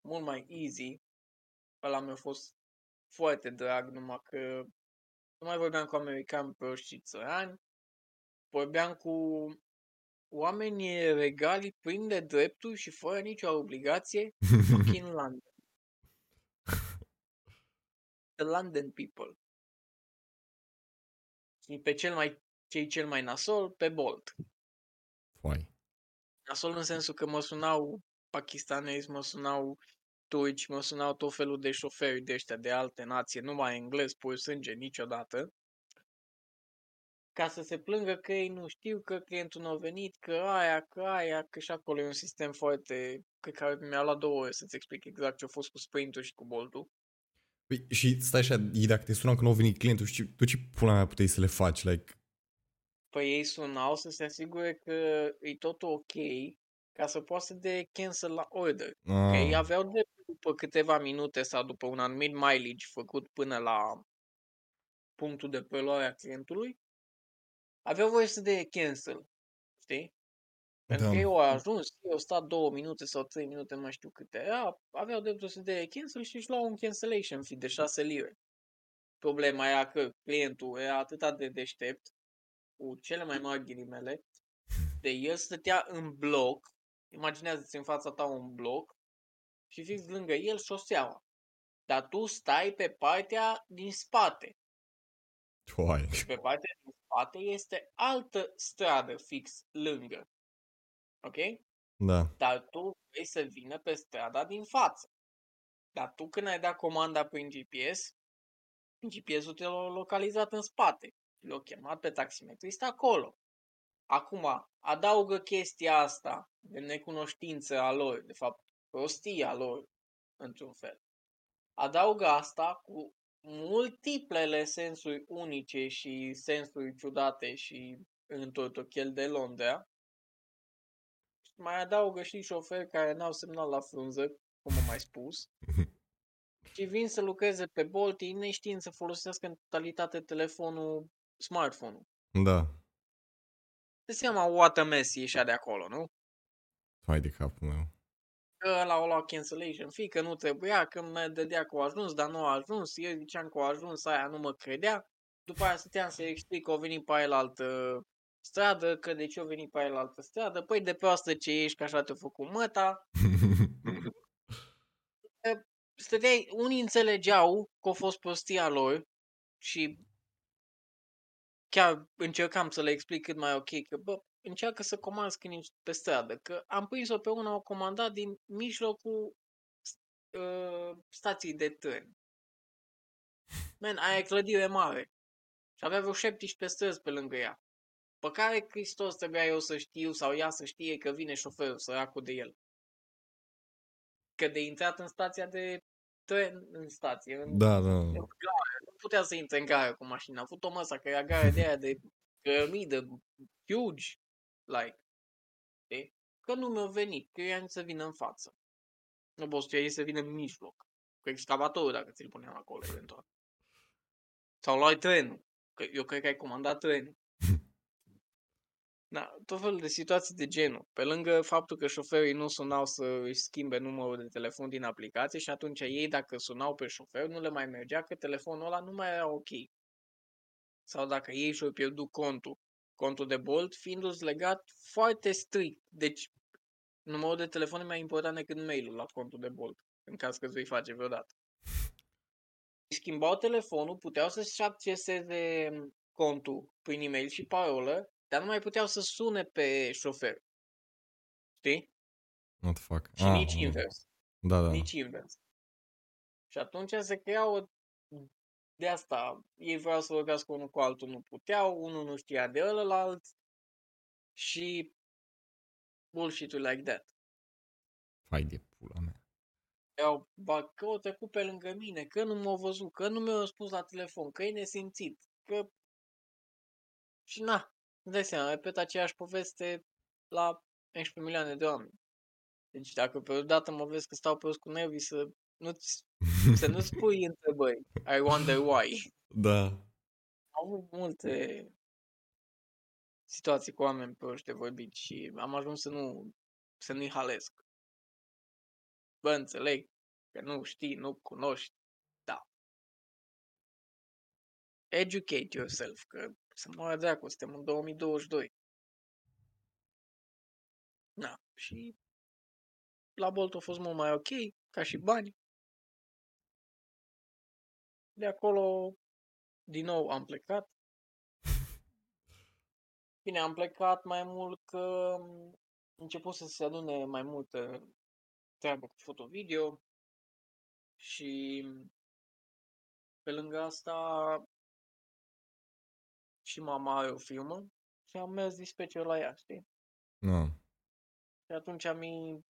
Mult mai easy. Ăla mi-a fost foarte drag, numai că nu mai vorbeam cu americani proști și țărani. Vorbeam cu oameni regali plini de drepturi și fără nicio obligație. Fucking London. The London People. Și pe cel mai, cei cel mai nasol, pe Bolt. Foai. Nasol în sensul că mă sunau pakistanezi, mă sunau turci, mă sunau tot felul de șoferi de ăștia de alte nații, numai englez, pur sânge, niciodată. Ca să se plângă că ei nu știu, că clientul nu a venit, că aia, că aia, că și acolo e un sistem foarte... Cred că mi-a luat două ore să-ți explic exact ce a fost cu sprint și cu boltul. Păi, și stai așa, dacă te sunau că nu a venit clientul, și tu ce pula mea puteai să le faci? Like... Păi ei sunau să se asigure că e totul ok ca să poată să de cancel la order. Ah. Că ei aveau de după câteva minute sau după un anumit mileage făcut până la punctul de preluare a clientului, aveau voie să de cancel. Știi? Pentru da. că eu au ajuns, eu au stat două minute sau trei minute, nu mai știu câte era, aveau dreptul să dea cancel și își luau un cancellation fee de 6 lire. Problema era că clientul era atât de deștept, cu cele mai mari ghilimele, de el stătea în bloc, imaginează-ți în fața ta un bloc și fix lângă el șoseaua. Dar tu stai pe partea din spate. Uai. Și pe partea din spate este altă stradă fix lângă. Ok? Da. Dar tu vrei să vină pe strada din față. Dar tu când ai dat comanda prin GPS, GPS-ul te-a localizat în spate. L-a chemat pe taximetrist acolo. Acum, adaugă chestia asta de necunoștință a lor, de fapt, prostia lor, într-un fel. Adaugă asta cu multiplele sensuri unice și sensuri ciudate și în totochel de Londra mai adaugă și șoferi care n-au semnal la frunză, cum am mai spus, și vin să lucreze pe Bolt, ei neștiind să folosească în totalitate telefonul, smartphone-ul. Da. De seama what a mess ieșea de acolo, nu? Hai de capul meu. Că ăla o luat cancellation fee, că nu trebuia, că mă dădea că a ajuns, dar nu a ajuns, eu ziceam că a ajuns, aia nu mă credea. După aia stăteam să explic că au venit pe aia la altă stradă, că de ce au venit pe aia la altă stradă, păi de proastă ce ești, că așa te-a făcut măta. Stăteai, unii înțelegeau că a fost prostia lor și chiar încercam să le explic cât mai ok, că bă, încearcă să comanzi când ești pe stradă, că am prins-o pe una, o comandat din mijlocul uh, stației de tren. Man, aia e clădire mare. Și avea vreo 17 străzi pe lângă ea. Pe care Hristos trebuia eu să știu sau ea să știe că vine șoferul săracul de el. Că de intrat în stația de tren, în stație, în, Da, da. în gare, nu putea să intre în gare cu mașina. A avut o măsa că era gare de aia de cărămidă, huge, like. Știi? Că nu mi-a venit, că eu i-am zis să vină în față. Nu pot să să vină în mijloc. Cu excavatorul, dacă ți-l puneam acolo, eventual. Sau luai trenul. Că eu cred că ai comandat trenul. Da, tot felul de situații de genul. Pe lângă faptul că șoferii nu sunau să își schimbe numărul de telefon din aplicație și atunci ei, dacă sunau pe șofer, nu le mai mergea că telefonul ăla nu mai era ok. Sau dacă ei și-au pierdut contul, contul de Bolt, fiindu-ți legat foarte strict. Deci, numărul de telefon e mai important decât mail-ul la contul de Bolt, în caz că îți vei face vreodată. Schimbau telefonul, puteau să-și acceseze contul prin e-mail și parolă, dar nu mai puteau să sune pe șofer. Știi? What the fuck? Și Ah, nici nu. invers. Da, da. Nici invers. Și atunci se crea o... De asta, ei vreau să vorbească unul cu altul, nu puteau, unul nu știa de ălălalt și bullshit like that. Hai de pula mea. Erau, ba, că o trecut pe lângă mine, că nu m-au văzut, că nu mi-au spus la telefon, că e nesimțit, că... Și na, îți dai seama, repet aceeași poveste la 11 milioane de oameni. Deci dacă pe o dată mă vezi că stau pe os cu nervii să nu-ți, să nu-ți pui întrebări, I wonder why. Da. Am avut multe situații cu oameni pe ăștia vorbit și am ajuns să nu, să nu-i halesc. Bă, înțeleg că nu știi, nu cunoști, da. Educate yourself, că să moară dracu, suntem în 2022. Da, și la Bolt a fost mult mai ok, ca și bani. De acolo, din nou, am plecat. Bine, am plecat mai mult că am început să se adune mai multă treabă cu foto-video și pe lângă asta și mama are o firmă și am mers dispatcher la ea, știi? Nu. Și atunci am e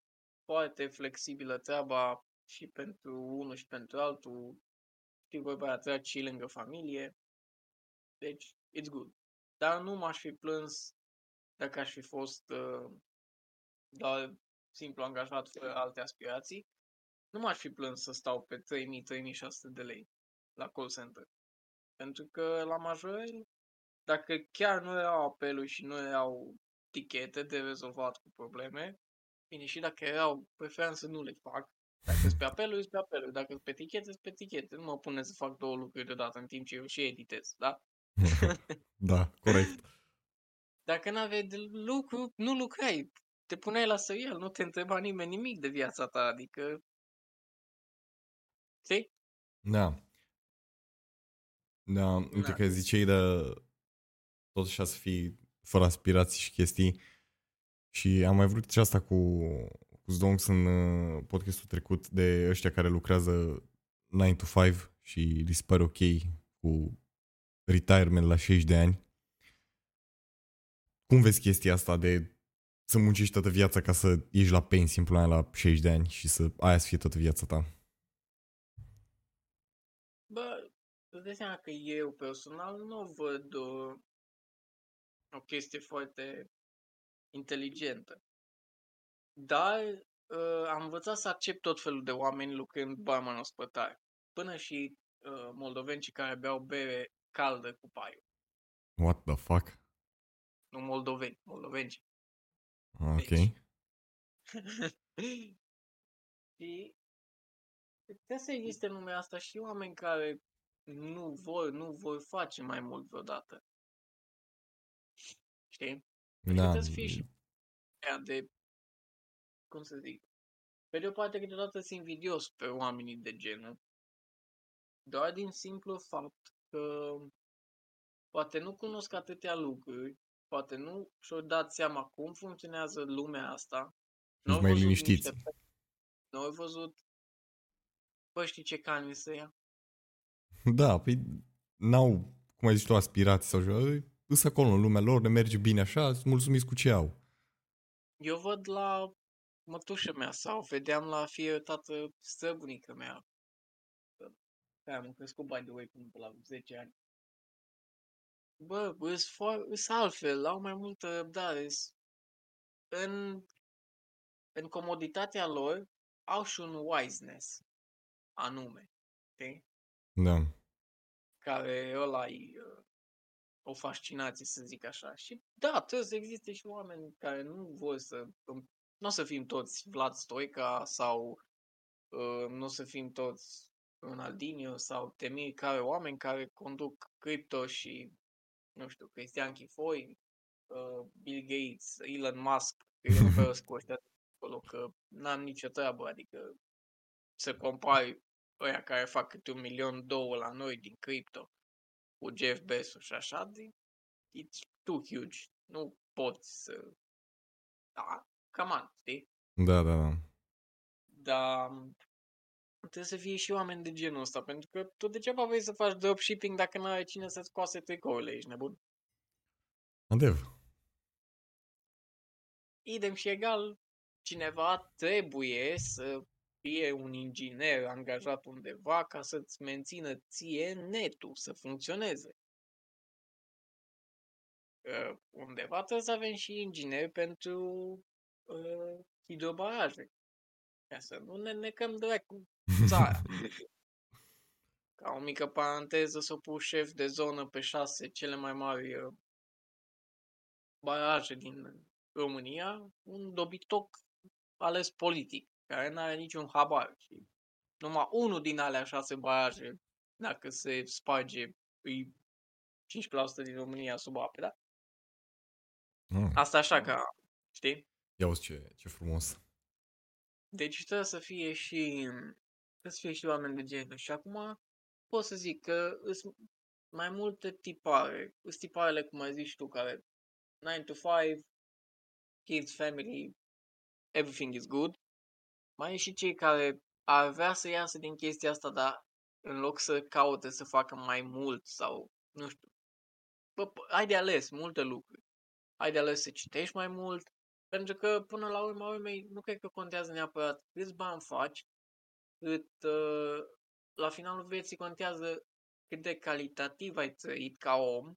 foarte flexibilă treaba și pentru unul și pentru altul. Știi, vorba aia, trec și lângă familie. Deci, it's good. Dar nu m-aș fi plâns dacă aș fi fost uh, doar simplu angajat fără alte aspirații. Nu m-aș fi plâns să stau pe 3000-3600 de lei la call center. Pentru că la majorel, dacă chiar nu erau apeluri și nu erau tichete de rezolvat cu probleme, bine, și dacă erau, preferam să nu le fac. Dacă sunt pe apeluri, sunt pe apeluri. Dacă sunt pe tichete, sunt pe tichete. Nu mă pune să fac două lucruri deodată în timp ce eu și editez, da? da, corect. Dacă n-aveai de lucru, nu lucrai. Te puneai la serial, nu te întreba nimeni nimic de viața ta, adică... Știi? Da. Da, uite Da. că ziceai de tot așa să fii fără aspirații și chestii și am mai vrut și asta cu, cu Zdonks în uh, podcastul trecut de ăștia care lucrează 9 to 5 și li se pare ok cu retirement la 60 de ani. Cum vezi chestia asta de să muncești toată viața ca să ieși la pensie în pula mea la 60 de ani și să aia să fie toată viața ta? Bă, îți dai seama că eu personal nu văd uh, o chestie foarte inteligentă. Dar uh, am învățat să accept tot felul de oameni lucrând barman ospătar. Până și uh, moldovencii care beau bere caldă cu paiul. What the fuck? Nu moldoveni, moldovenci. Ok. Deci. și trebuie să existe în lumea asta și oameni care nu vor, nu vor face mai mult vreodată. Știi? Deci Da. trebuie să fie și aia de, cum să zic, pe de o parte câteodată sunt invidios pe oamenii de genul, doar din simplu fapt că poate nu cunosc atâtea lucruri, poate nu și-au dat seama cum funcționează lumea asta, Sunt au mai văzut liniștiți. niște- Nu au văzut, bă, știi ce cani să ia? Da, păi n-au, cum ai zis tu, aspirații sau ceva. Îs acolo în lumea lor, ne merge bine așa, sunt mulțumiți cu ce au. Eu văd la mătușa mea sau vedeam la fie tată străbunica mea. Că am crescut, by the way, până pe la 10 ani. Bă, îs, fo- îs altfel, au mai multă răbdare. îs- În, în comoditatea lor au și un wiseness anume, știi? Da. Care ăla e uh, o fascinație, să zic așa. Și da, trebuie să existe și oameni care nu vor să... Nu o să fim toți Vlad Stoica sau uh, nu o să fim toți Ronaldinho sau Temir, care oameni care conduc cripto și, nu știu, Cristian Chifoi, uh, Bill Gates, Elon Musk, Elon Musk cu ăștia de acolo, că n-am nicio treabă, adică să compari ăia care fac câte un milion, două la noi din cripto cu Jeff Bezos și așa, de, it's too huge. Nu poți să... Da, come on, știi? Da, da, da. Dar trebuie să fie și oameni de genul ăsta, pentru că tu degeaba vrei să faci dropshipping dacă nu ai cine să-ți coase tricourile, ești nebun. Adev. Idem și egal, cineva trebuie să fie un inginer angajat undeva ca să-ți mențină ție netul să funcționeze. Uh, undeva trebuie să avem și ingineri pentru uh, hidrobaraje. Ca să nu ne necăm dracu țara. Ca o mică paranteză să pus șef de zonă pe șase cele mai mari uh, baraje din România, un dobitoc ales politic, care nu are niciun habar. Și numai unul din alea șase baraje, dacă se sparge, îi 15% din România sub apă, da? Mm. Asta așa ca, știi? Ia uzi ce, ce frumos. Deci trebuie să fie și trebuie să fie și oameni de genul. Și acum pot să zic că sunt mai multe tipare. Sunt tiparele, cum ai zis și tu, care 9 to 5, kids, family, everything is good. Mai e și cei care ar vrea să iasă din chestia asta, dar în loc să caute să facă mai mult sau, nu știu, bă, p- ai de ales multe lucruri. Ai de ales să citești mai mult, pentru că până la urma urmei nu cred că contează neapărat câți bani faci, cât uh, la finalul vieții contează cât de calitativ ai trăit ca om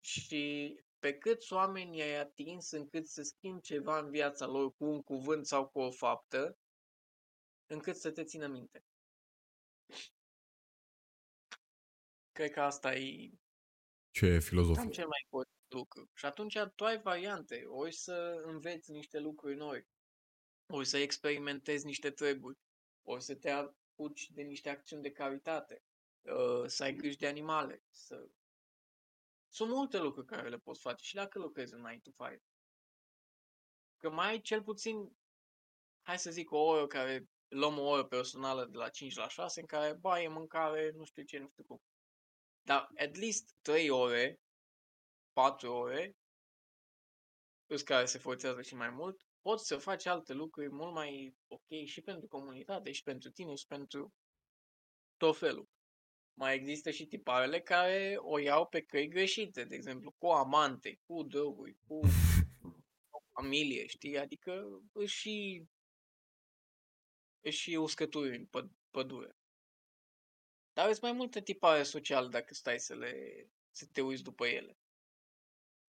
și pe câți oameni ai atins încât să schimbi ceva în viața lor cu un cuvânt sau cu o faptă, încât să te țină minte. Cred că asta e Ce filozofie. cam cel mai important lucru. Și atunci tu ai variante. Ori să înveți niște lucruri noi, ori să experimentezi niște treburi, ori să te apuci de niște acțiuni de caritate, uh, să ai grijă de animale, să... Sunt multe lucruri care le poți face și dacă lucrezi în 9 to 5. Că mai ai cel puțin, hai să zic, o oră care luăm o oră personală de la 5 la 6 în care ba e mâncare, nu știu ce, nu știu cum. Dar at least 3 ore, 4 ore, plus care se forțează și mai mult, poți să faci alte lucruri mult mai ok și pentru comunitate, și pentru tine, și pentru tot felul. Mai există și tiparele care o iau pe căi greșite, de exemplu, cu amante, cu droguri, cu familie, știi? Adică își și, își și uscături în păd- pădure. Dar sunt mai multe tipare sociale dacă stai să le să te uiți după ele.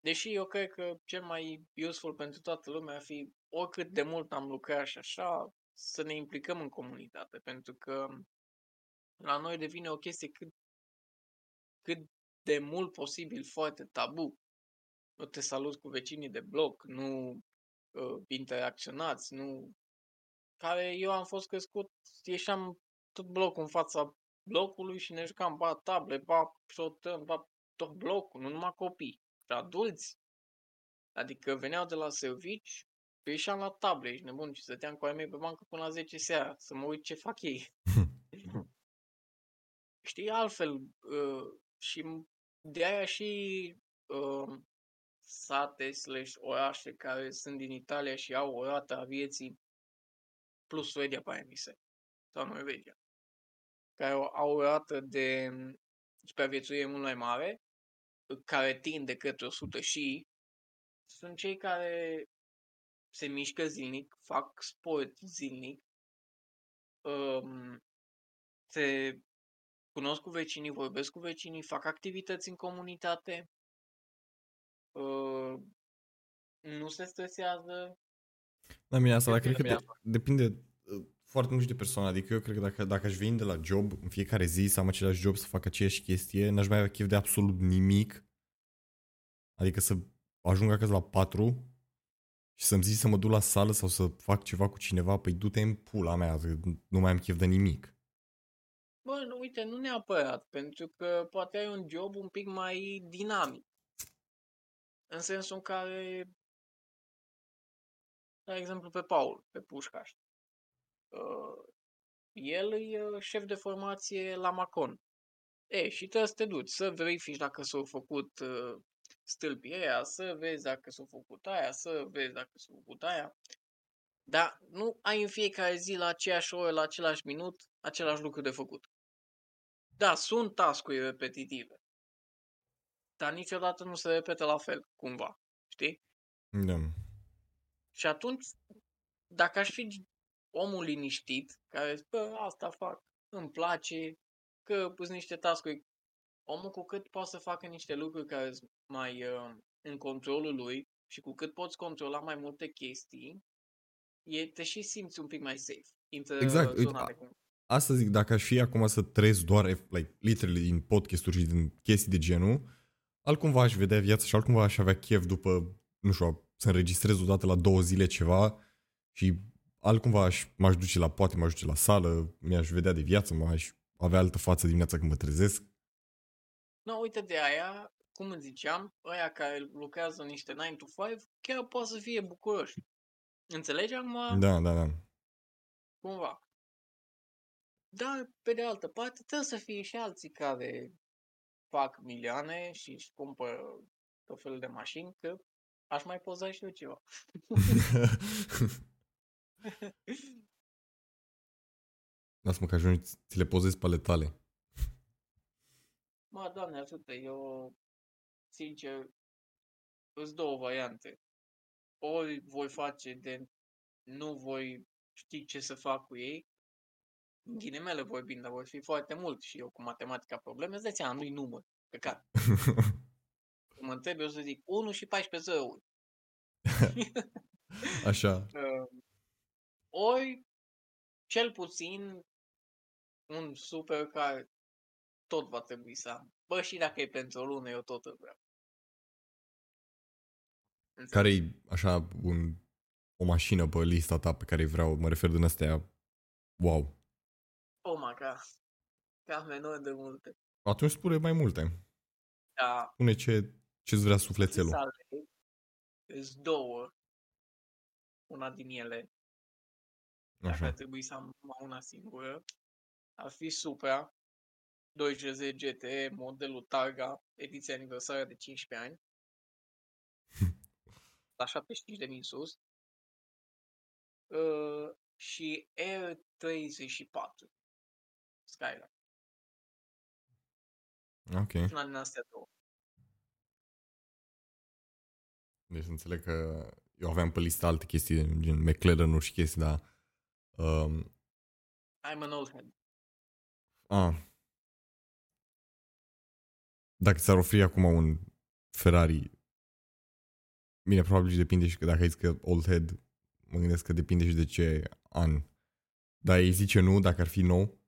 Deși eu cred că cel mai useful pentru toată lumea ar fi oricât de mult am lucrat și așa, să ne implicăm în comunitate, pentru că la noi devine o chestie cât, cât de mult posibil foarte tabu. Nu te salut cu vecinii de bloc, nu uh, interacționați, nu... Care eu am fost crescut, ieșeam tot blocul în fața blocului și ne jucam ba table, ba șotăm, ba tot blocul, nu numai copii, și adulți. Adică veneau de la servici, ieșeam la table, ești nebun, și stăteam cu ai mei pe bancă până la 10 seara, să mă uit ce fac ei. Știi, altfel, uh, și de aia și uh, sate slash orașe care sunt din Italia și au o rată a vieții plus Suedia pe aia mi se, sau Norvegia, care au o rată de supraviețuire mult mai mare, care tinde către 100 și sunt cei care se mișcă zilnic, fac sport zilnic, um, se cunosc cu vecinii, vorbesc cu vecinii, fac activități în comunitate, uh, nu se stresează. Da, mine asta, dar cred că de, depinde uh, foarte mult de persoană. Adică eu cred că dacă, dacă aș veni de la job în fiecare zi să am același job, să fac aceeași chestie, n-aș mai avea chef de absolut nimic. Adică să ajung acasă la 4 și să-mi zici să mă duc la sală sau să fac ceva cu cineva, păi du-te în pula mea, nu mai am chef de nimic. Bă, nu, uite, nu neapărat, pentru că poate ai un job un pic mai dinamic. În sensul în care, de exemplu, pe Paul, pe Pușcaș. Uh, el e uh, șef de formație la Macon. E, și trebuie să te duci, să verifici dacă s-au făcut uh, stâlpii aia, să vezi dacă s-au făcut aia, să vezi dacă s-au făcut aia. Dar nu ai în fiecare zi la aceeași oră, la același minut, același lucru de făcut. Da, sunt tascuri repetitive. Dar niciodată nu se repetă la fel, cumva. Știi? Da. Și atunci, dacă aș fi omul liniștit, care zice, asta fac, îmi place, că pus niște tascuri, omul cu cât poate să facă niște lucruri care sunt mai uh, în controlul lui și cu cât poți controla mai multe chestii, e, te și simți un pic mai safe. Intră exact. Uite, asta zic, dacă aș fi acum să trăiesc doar, like, literally, din podcasturi și din chestii de genul, altcumva aș vedea viața și altcumva aș avea chef după, nu știu, să înregistrez odată la două zile ceva și altcumva aș, m-aș duce la, poate m-aș duce la sală, mi-aș vedea de viață, m-aș avea altă față dimineața când mă trezesc. Nu, no, uite de aia, cum îți ziceam, ăia care lucrează niște 9 to 5, chiar poate să fie bucuroși. Înțelegi acum? Da, da, da. Cumva. Dar, pe de altă parte, trebuie să fie și alții care fac milioane și își cumpără tot felul de mașini, că aș mai poza și eu ceva. Lasă-mă că ajungi, ți le pozezi pe ale tale. Mă, doamne ajută, eu, sincer, îți două variante. Ori voi face de nu voi ști ce să fac cu ei, în ghilimele vorbind, dar vor fi foarte mult și eu cu matematica probleme, îți dai seama, nu-i număr, care. mă întreb, eu să zic 1 și 14 zerouri. Așa. Uh, ori, cel puțin, un super care tot va trebui să am. Bă, și dacă e pentru o lună, eu tot îl vreau. Care e așa un, o mașină pe lista ta pe care vreau, mă refer din astea, wow. Oh my god. Cam enorm de multe. Atunci spune mai multe. Da. Spune ce, ce-ți vrea sufletelul. Sunt două. Una din ele. Așa. Dacă ar trebui să am una singură, ar fi Supra 260 GT, modelul Targa, ediția aniversară de 15 ani. la 75.000 sus. Uh, și R34 Skyline. Ok. Una din astea două. Deci înțeleg că eu aveam pe listă alte chestii, gen McLaren și chestii, dar... Um... I'm an old head. Ah. Dacă ți-ar oferi acum un Ferrari, bine, probabil depinde și că dacă ai zis că old head, mă gândesc că depinde și de ce an. Dar ei zice nu dacă ar fi nou?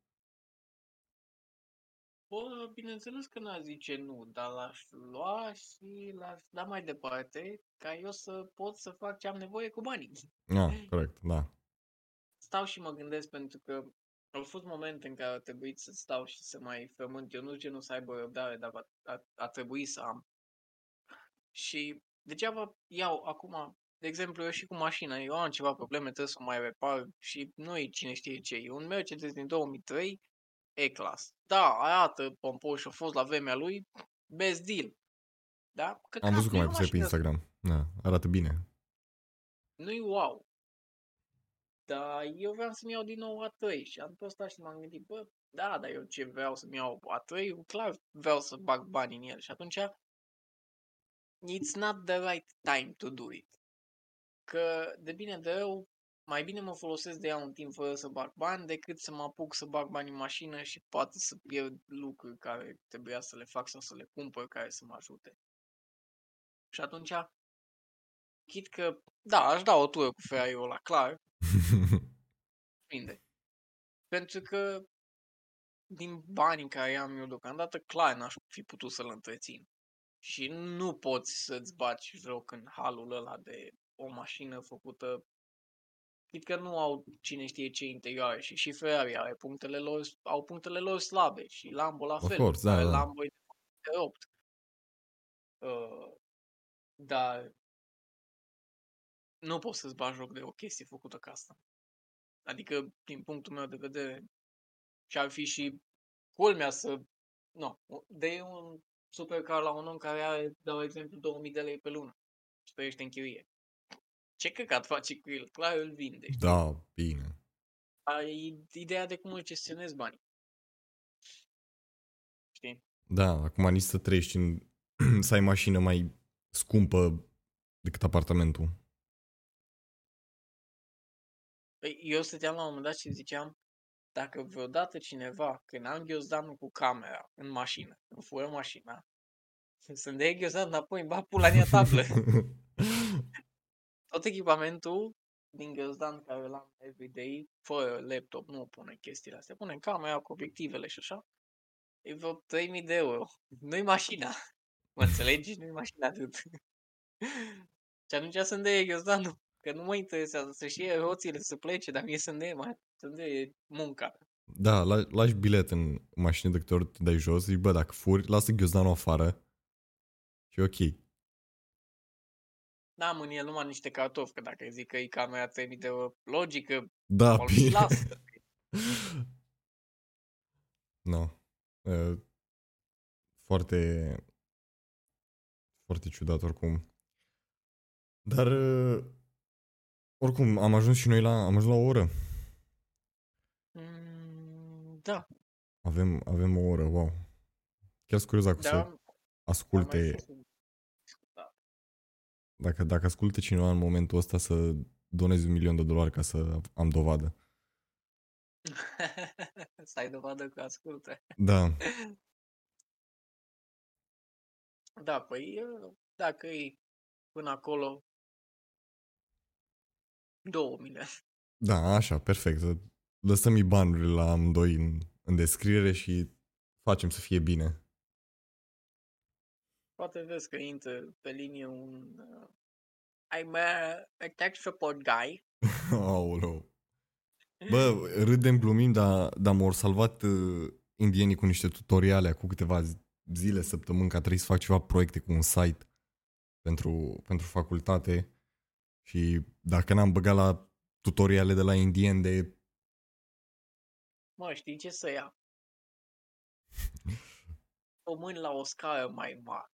Bă, bineînțeles că n-aș zice nu, dar l-aș lua și l-aș da mai departe ca eu să pot să fac ce am nevoie cu banii. Ah, corect, da. Stau și mă gândesc pentru că au fost momente în care a trebuit să stau și să mai frământ. Eu nu nu să aibă răbdare, dar a, a, a trebuit să am. Și degeaba iau acum, de exemplu, eu și cu mașina, eu am ceva probleme, trebuie să o mai repar și nu e cine știe ce. E un Mercedes din 2003, E-Class. Da, arată pompos și a fost la vremea lui, best deal. Da? Că am văzut cum ai pus pe Instagram. Da, arată bine. Nu-i wow. Dar eu vreau să-mi iau din nou A3 și am tot stat și m-am gândit, bă, da, dar eu ce vreau să-mi iau A3, clar vreau să bag bani în el și atunci it's not the right time to do it. Că de bine de rău, mai bine mă folosesc de ea un timp fără să bag bani decât să mă apuc să bag bani în mașină și poate să pierd lucruri care trebuia să le fac sau să le cumpăr care să mă ajute. Și atunci, chit că, da, aș da o tură cu ferrari la clar, prinde. Pentru că din banii care am eu deocamdată, clar n-aș fi putut să-l întrețin. Și nu poți să-ți baci joc în halul ăla de o mașină făcută Chit că nu au cine știe ce interioare și și Ferrari are punctele lor, au punctele lor slabe și Lambo la fel. Course, da, da. Lambo e de 8. Uh, dar nu poți să-ți bagi joc de o chestie făcută ca asta. Adică, din punctul meu de vedere, și ar fi și culmea să... Nu, de un supercar la un om care are, dau exemplu, 2000 de lei pe lună și trăiește în chirie. Ce căcat face cu el? Clar îl vinde. Știi? Da, bine. Ai ideea de cum îl gestionezi banii. Știi? Da, acum nici să trăiești în... să ai mașină mai scumpă decât apartamentul. Eu stăteam la un moment dat și ziceam, dacă vreodată cineva, când am ghiozdanul cu camera în mașină, îmi fură mașina, să-mi dea ghiozdan înapoi, îmi bat pula în tablă. Tot echipamentul din ghiozdan care îl am everyday, fără laptop, nu pune chestiile astea. Pune camera cu obiectivele și așa. E vreo 3000 de euro. Nu-i mașina. Mă înțelegi? Nu-i mașina atât. și atunci să-mi dea ghiozdanul. Că nu mă interesează să-și iei roțile să plece, dar mie să-mi dea, mai, să-mi dea munca. Da, lași bilet în mașină de câte ori te dai jos, zici, bă, dacă furi, lasă ghiozdanul afară și ok. N-am în el numai niște cartofi, că dacă zic că e camera 3000 de euro, logică, da, mă bine. las. no. Uh, foarte foarte ciudat oricum. Dar uh, oricum am ajuns și noi la am ajuns la o oră. Mm, da. Avem avem o oră, wow. Chiar sunt curios dacă da, să asculte dacă, dacă ascultă cineva în momentul ăsta să donezi un milion de dolari ca să am dovadă. să ai dovadă că ascultă. Da. Da, păi dacă e până acolo două milioane. Da, așa, perfect. Lăsăm banurile la amândoi în, în descriere și facem să fie bine. Poate vezi că intră pe linie un... Uh, I'm a, a tech support guy. Aoleu. Bă, râdem, glumim, dar, dar m-au salvat uh, indienii cu niște tutoriale cu câteva zile, săptămâni, că trebuie să fac ceva proiecte cu un site pentru, pentru facultate și dacă n-am băgat la tutoriale de la indieni de... Mă, știi ce să ia? Români la o scară mai mare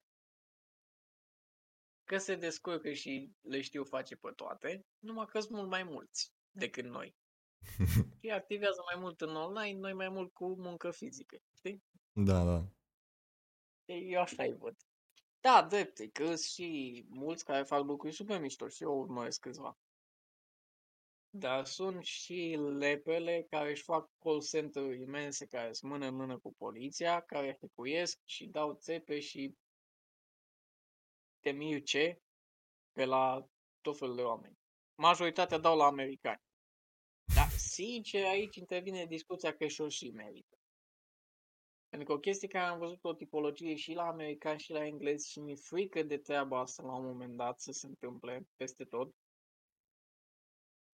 că se descurcă și le știu face pe toate, numai că sunt mult mai mulți decât noi. Ei activează mai mult în online, noi mai mult cu muncă fizică, știi? Da, da. Eu așa-i văd. Da, drept, că sunt și mulți care fac lucruri super mișto și eu urmăresc câțiva. Dar sunt și lepele care își fac call center imense, care sunt mână în mână cu poliția, care hecuiesc și dau țepe și te ce pe la tot felul de oameni. majoritatea dau la americani. Dar, sincer, aici intervine discuția că și-o și merită. Pentru că o chestie care am văzut o tipologie și la americani și la englezi și mi-e frică de treaba asta la un moment dat să se întâmple peste tot.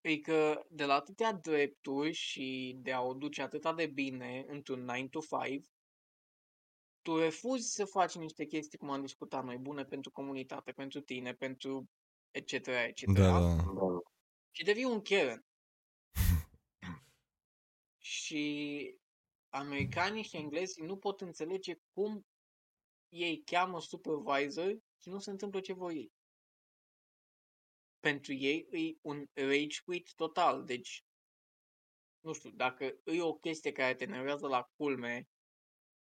E că de la atâtea drepturi și de a o duce atâta de bine într-un 9 to 5, tu refuzi să faci niște chestii cum am discutat noi, bune pentru comunitate, pentru tine, pentru etc. etc. Da, da. Și devii un Karen. și americanii și englezii nu pot înțelege cum ei cheamă supervisor și nu se întâmplă ce vor ei. Pentru ei e un rage quit total, deci nu știu, dacă e o chestie care te nervează la culme,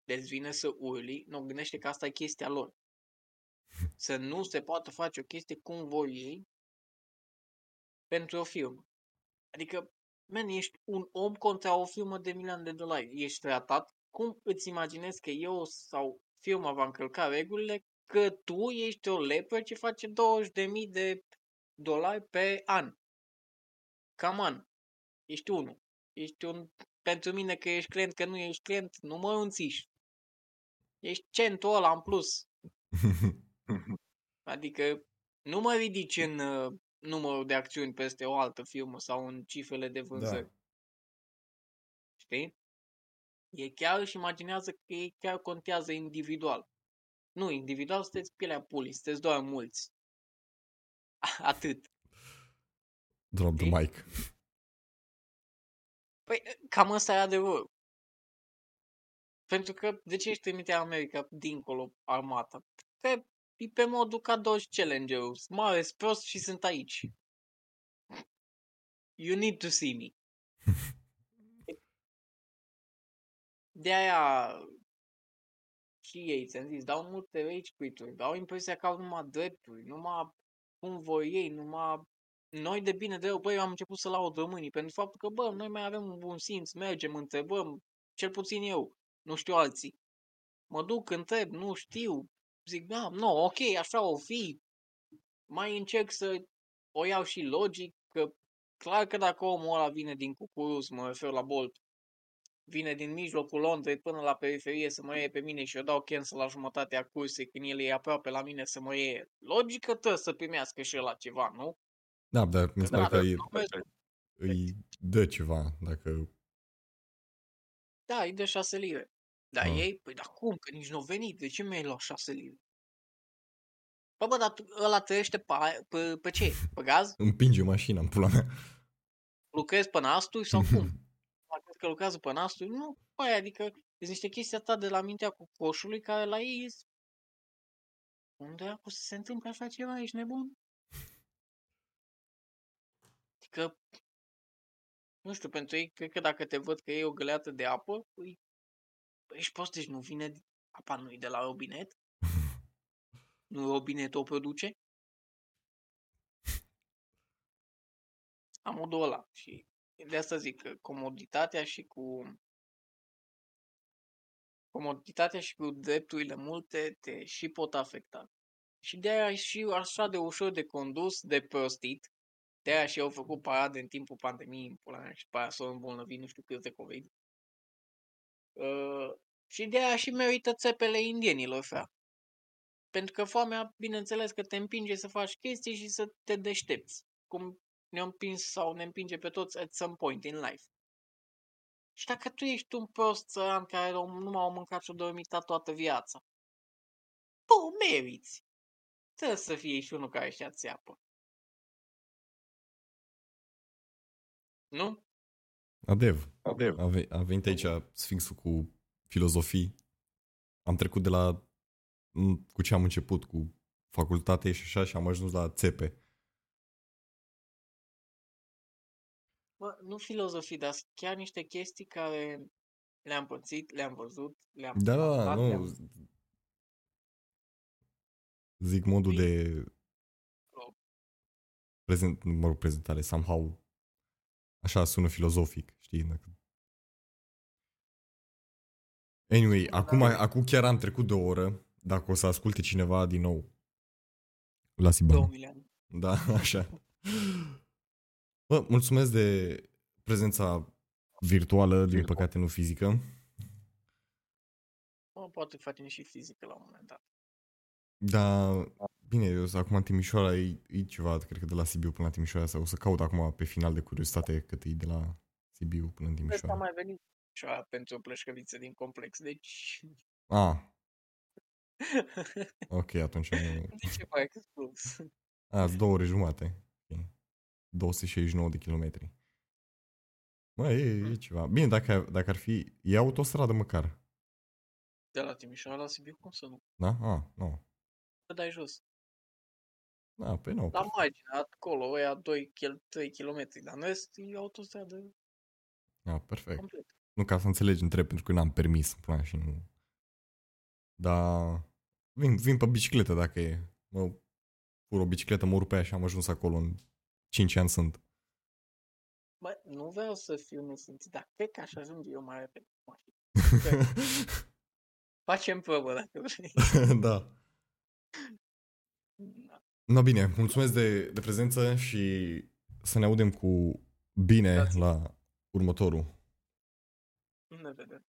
deci vine să urli, nu gândește că asta e chestia lor. Să nu se poată face o chestie cum vor ei pentru o firmă. Adică man, ești un om contra o firmă de milioane de dolari. Ești tratat. Cum îți imaginezi că eu sau firma va încălca regulile că tu ești o lepă ce face 20.000 de dolari pe an? Cam an. Ești unul. Ești un... Pentru mine că ești client, că nu ești client, nu mă înțiși. Ești centul ăla în plus. adică nu mă ridici în uh, numărul de acțiuni peste o altă firmă sau în cifrele de vânzări. Da. Știi? E chiar își imaginează că ei chiar contează individual. Nu, individual sunteți pielea pulii, sunteți doar mulți. Atât. Drop the mic. Păi, cam asta e adevărul. Pentru că, de ce își trimite America dincolo armata? Că E pe modul ca Dodge Challenger. Mare, prost și sunt aici. You need to see me. De aia și ei, ți-am zis, dau multe rage quit dau impresia că au numai drepturi, numai cum vor ei, numai noi de bine de rău, băi, eu am început să laud românii pentru faptul că, bă, noi mai avem un bun simț, mergem, întrebăm, cel puțin eu, nu știu alții. Mă duc, întreb, nu știu, zic, da, nu, ok, așa o fi. Mai încerc să o iau și logic, că clar că dacă omul ăla vine din Cucuruz, mă refer la Bolt, vine din mijlocul Londrei până la periferie să mă iei pe mine și eu dau cancel la jumătatea cursei când el e aproape la mine să mă iei. Logică trebuie să primească și la ceva, nu? Da, dar mi se pare că îi, îi dă ceva, dacă... Da, îi dă șase lire. Dar ah. ei, păi dar cum? Că nici nu au venit. De ce mi-ai luat șase lire? Bă, bă, dar ăla trăiește pe, pe, pe ce? Pe gaz? Împinge mașina în pula mea. Lucrezi pe nasturi sau cum? Cred că lucrează pe nasturi? Nu, păi, adică sunt niște chestii atât de la mintea cu coșului care la ei e... Unde acu să se întâmple așa ceva? Ești nebun? Adică, nu știu, pentru ei, cred că dacă te văd că e o găleată de apă, îi ești prost, deci nu vine, apa nu de la robinet? nu robinet o produce? Am modul ăla și de asta zic că comoditatea și cu comoditatea și cu drepturile multe te și pot afecta. Și de aia și așa de ușor de condus, de prostit, de aia și au făcut parade în timpul pandemiei în pula mea și pe aia s-au îmbolnăvit nu știu cât de COVID. Uh, și de aia și merită țepele indienilor, frate. Pentru că foamea, bineînțeles că te împinge să faci chestii și să te deștepți. Cum ne-a împins sau ne împinge pe toți at some point in life. Și dacă tu ești un prost țăran care nu m-au mâncat și-o dormit toată viața, tu meriți. Trebuie să fie și unul care și-a țeapă. Nu? Adev. Adev. A venit aici Sfinxul cu filozofii. Am trecut de la cu ce am început, cu facultate și așa și am ajuns la țepe. Bă, nu filozofii, dar chiar niște chestii care le-am pățit, le-am văzut, le-am Da, da, da, nu. Le-am... Zic modul de prezent, mă rog, prezentare, somehow așa sună filozofic, știi? Dacă Anyway, acum, acum chiar am trecut de o oră. Dacă o să asculte cineva din nou, la Sibana. Da, așa. Bă, mulțumesc de prezența virtuală, din păcate nu fizică. Mă, poate facem și fizică la un moment dat. Da, bine, eu sunt acum în Timișoara, e, e ceva, cred că de la Sibiu până la Timișoara, sau o să caut acum pe final de curiozitate cât e de la Sibiu până în Ăsta Timișoara. mai venit ceva pentru o plășcăviță din complex, deci... Ah, ok, atunci nu... de ce mai exclus? A, sunt două ore jumate. Ok. 269 de kilometri. Mă, e, e ceva. Bine, dacă, dacă ar fi... E autostradă măcar. De la Timișoara la Sibiu, cum să nu? Da? A, nu. Te dai jos. Da, pe nu. La margine, acolo, ăia 2 km, dar în rest e autostradă A, perfect. complet. Nu ca să înțelegi, întreb, pentru că eu n-am permis în plan și nu... Dar vin, vin pe bicicletă dacă e. Mă pur o bicicletă, mă urc pe ea și am ajuns acolo în 5 ani sunt. Bă, nu vreau să fiu nesimțit, dar cred că aș ajunge eu mai repede cu mașina. Facem probă dacă vrei. da. Da. No, bine, mulțumesc de, de prezență și să ne audem cu bine Grazie. la următorul. Ne vedem.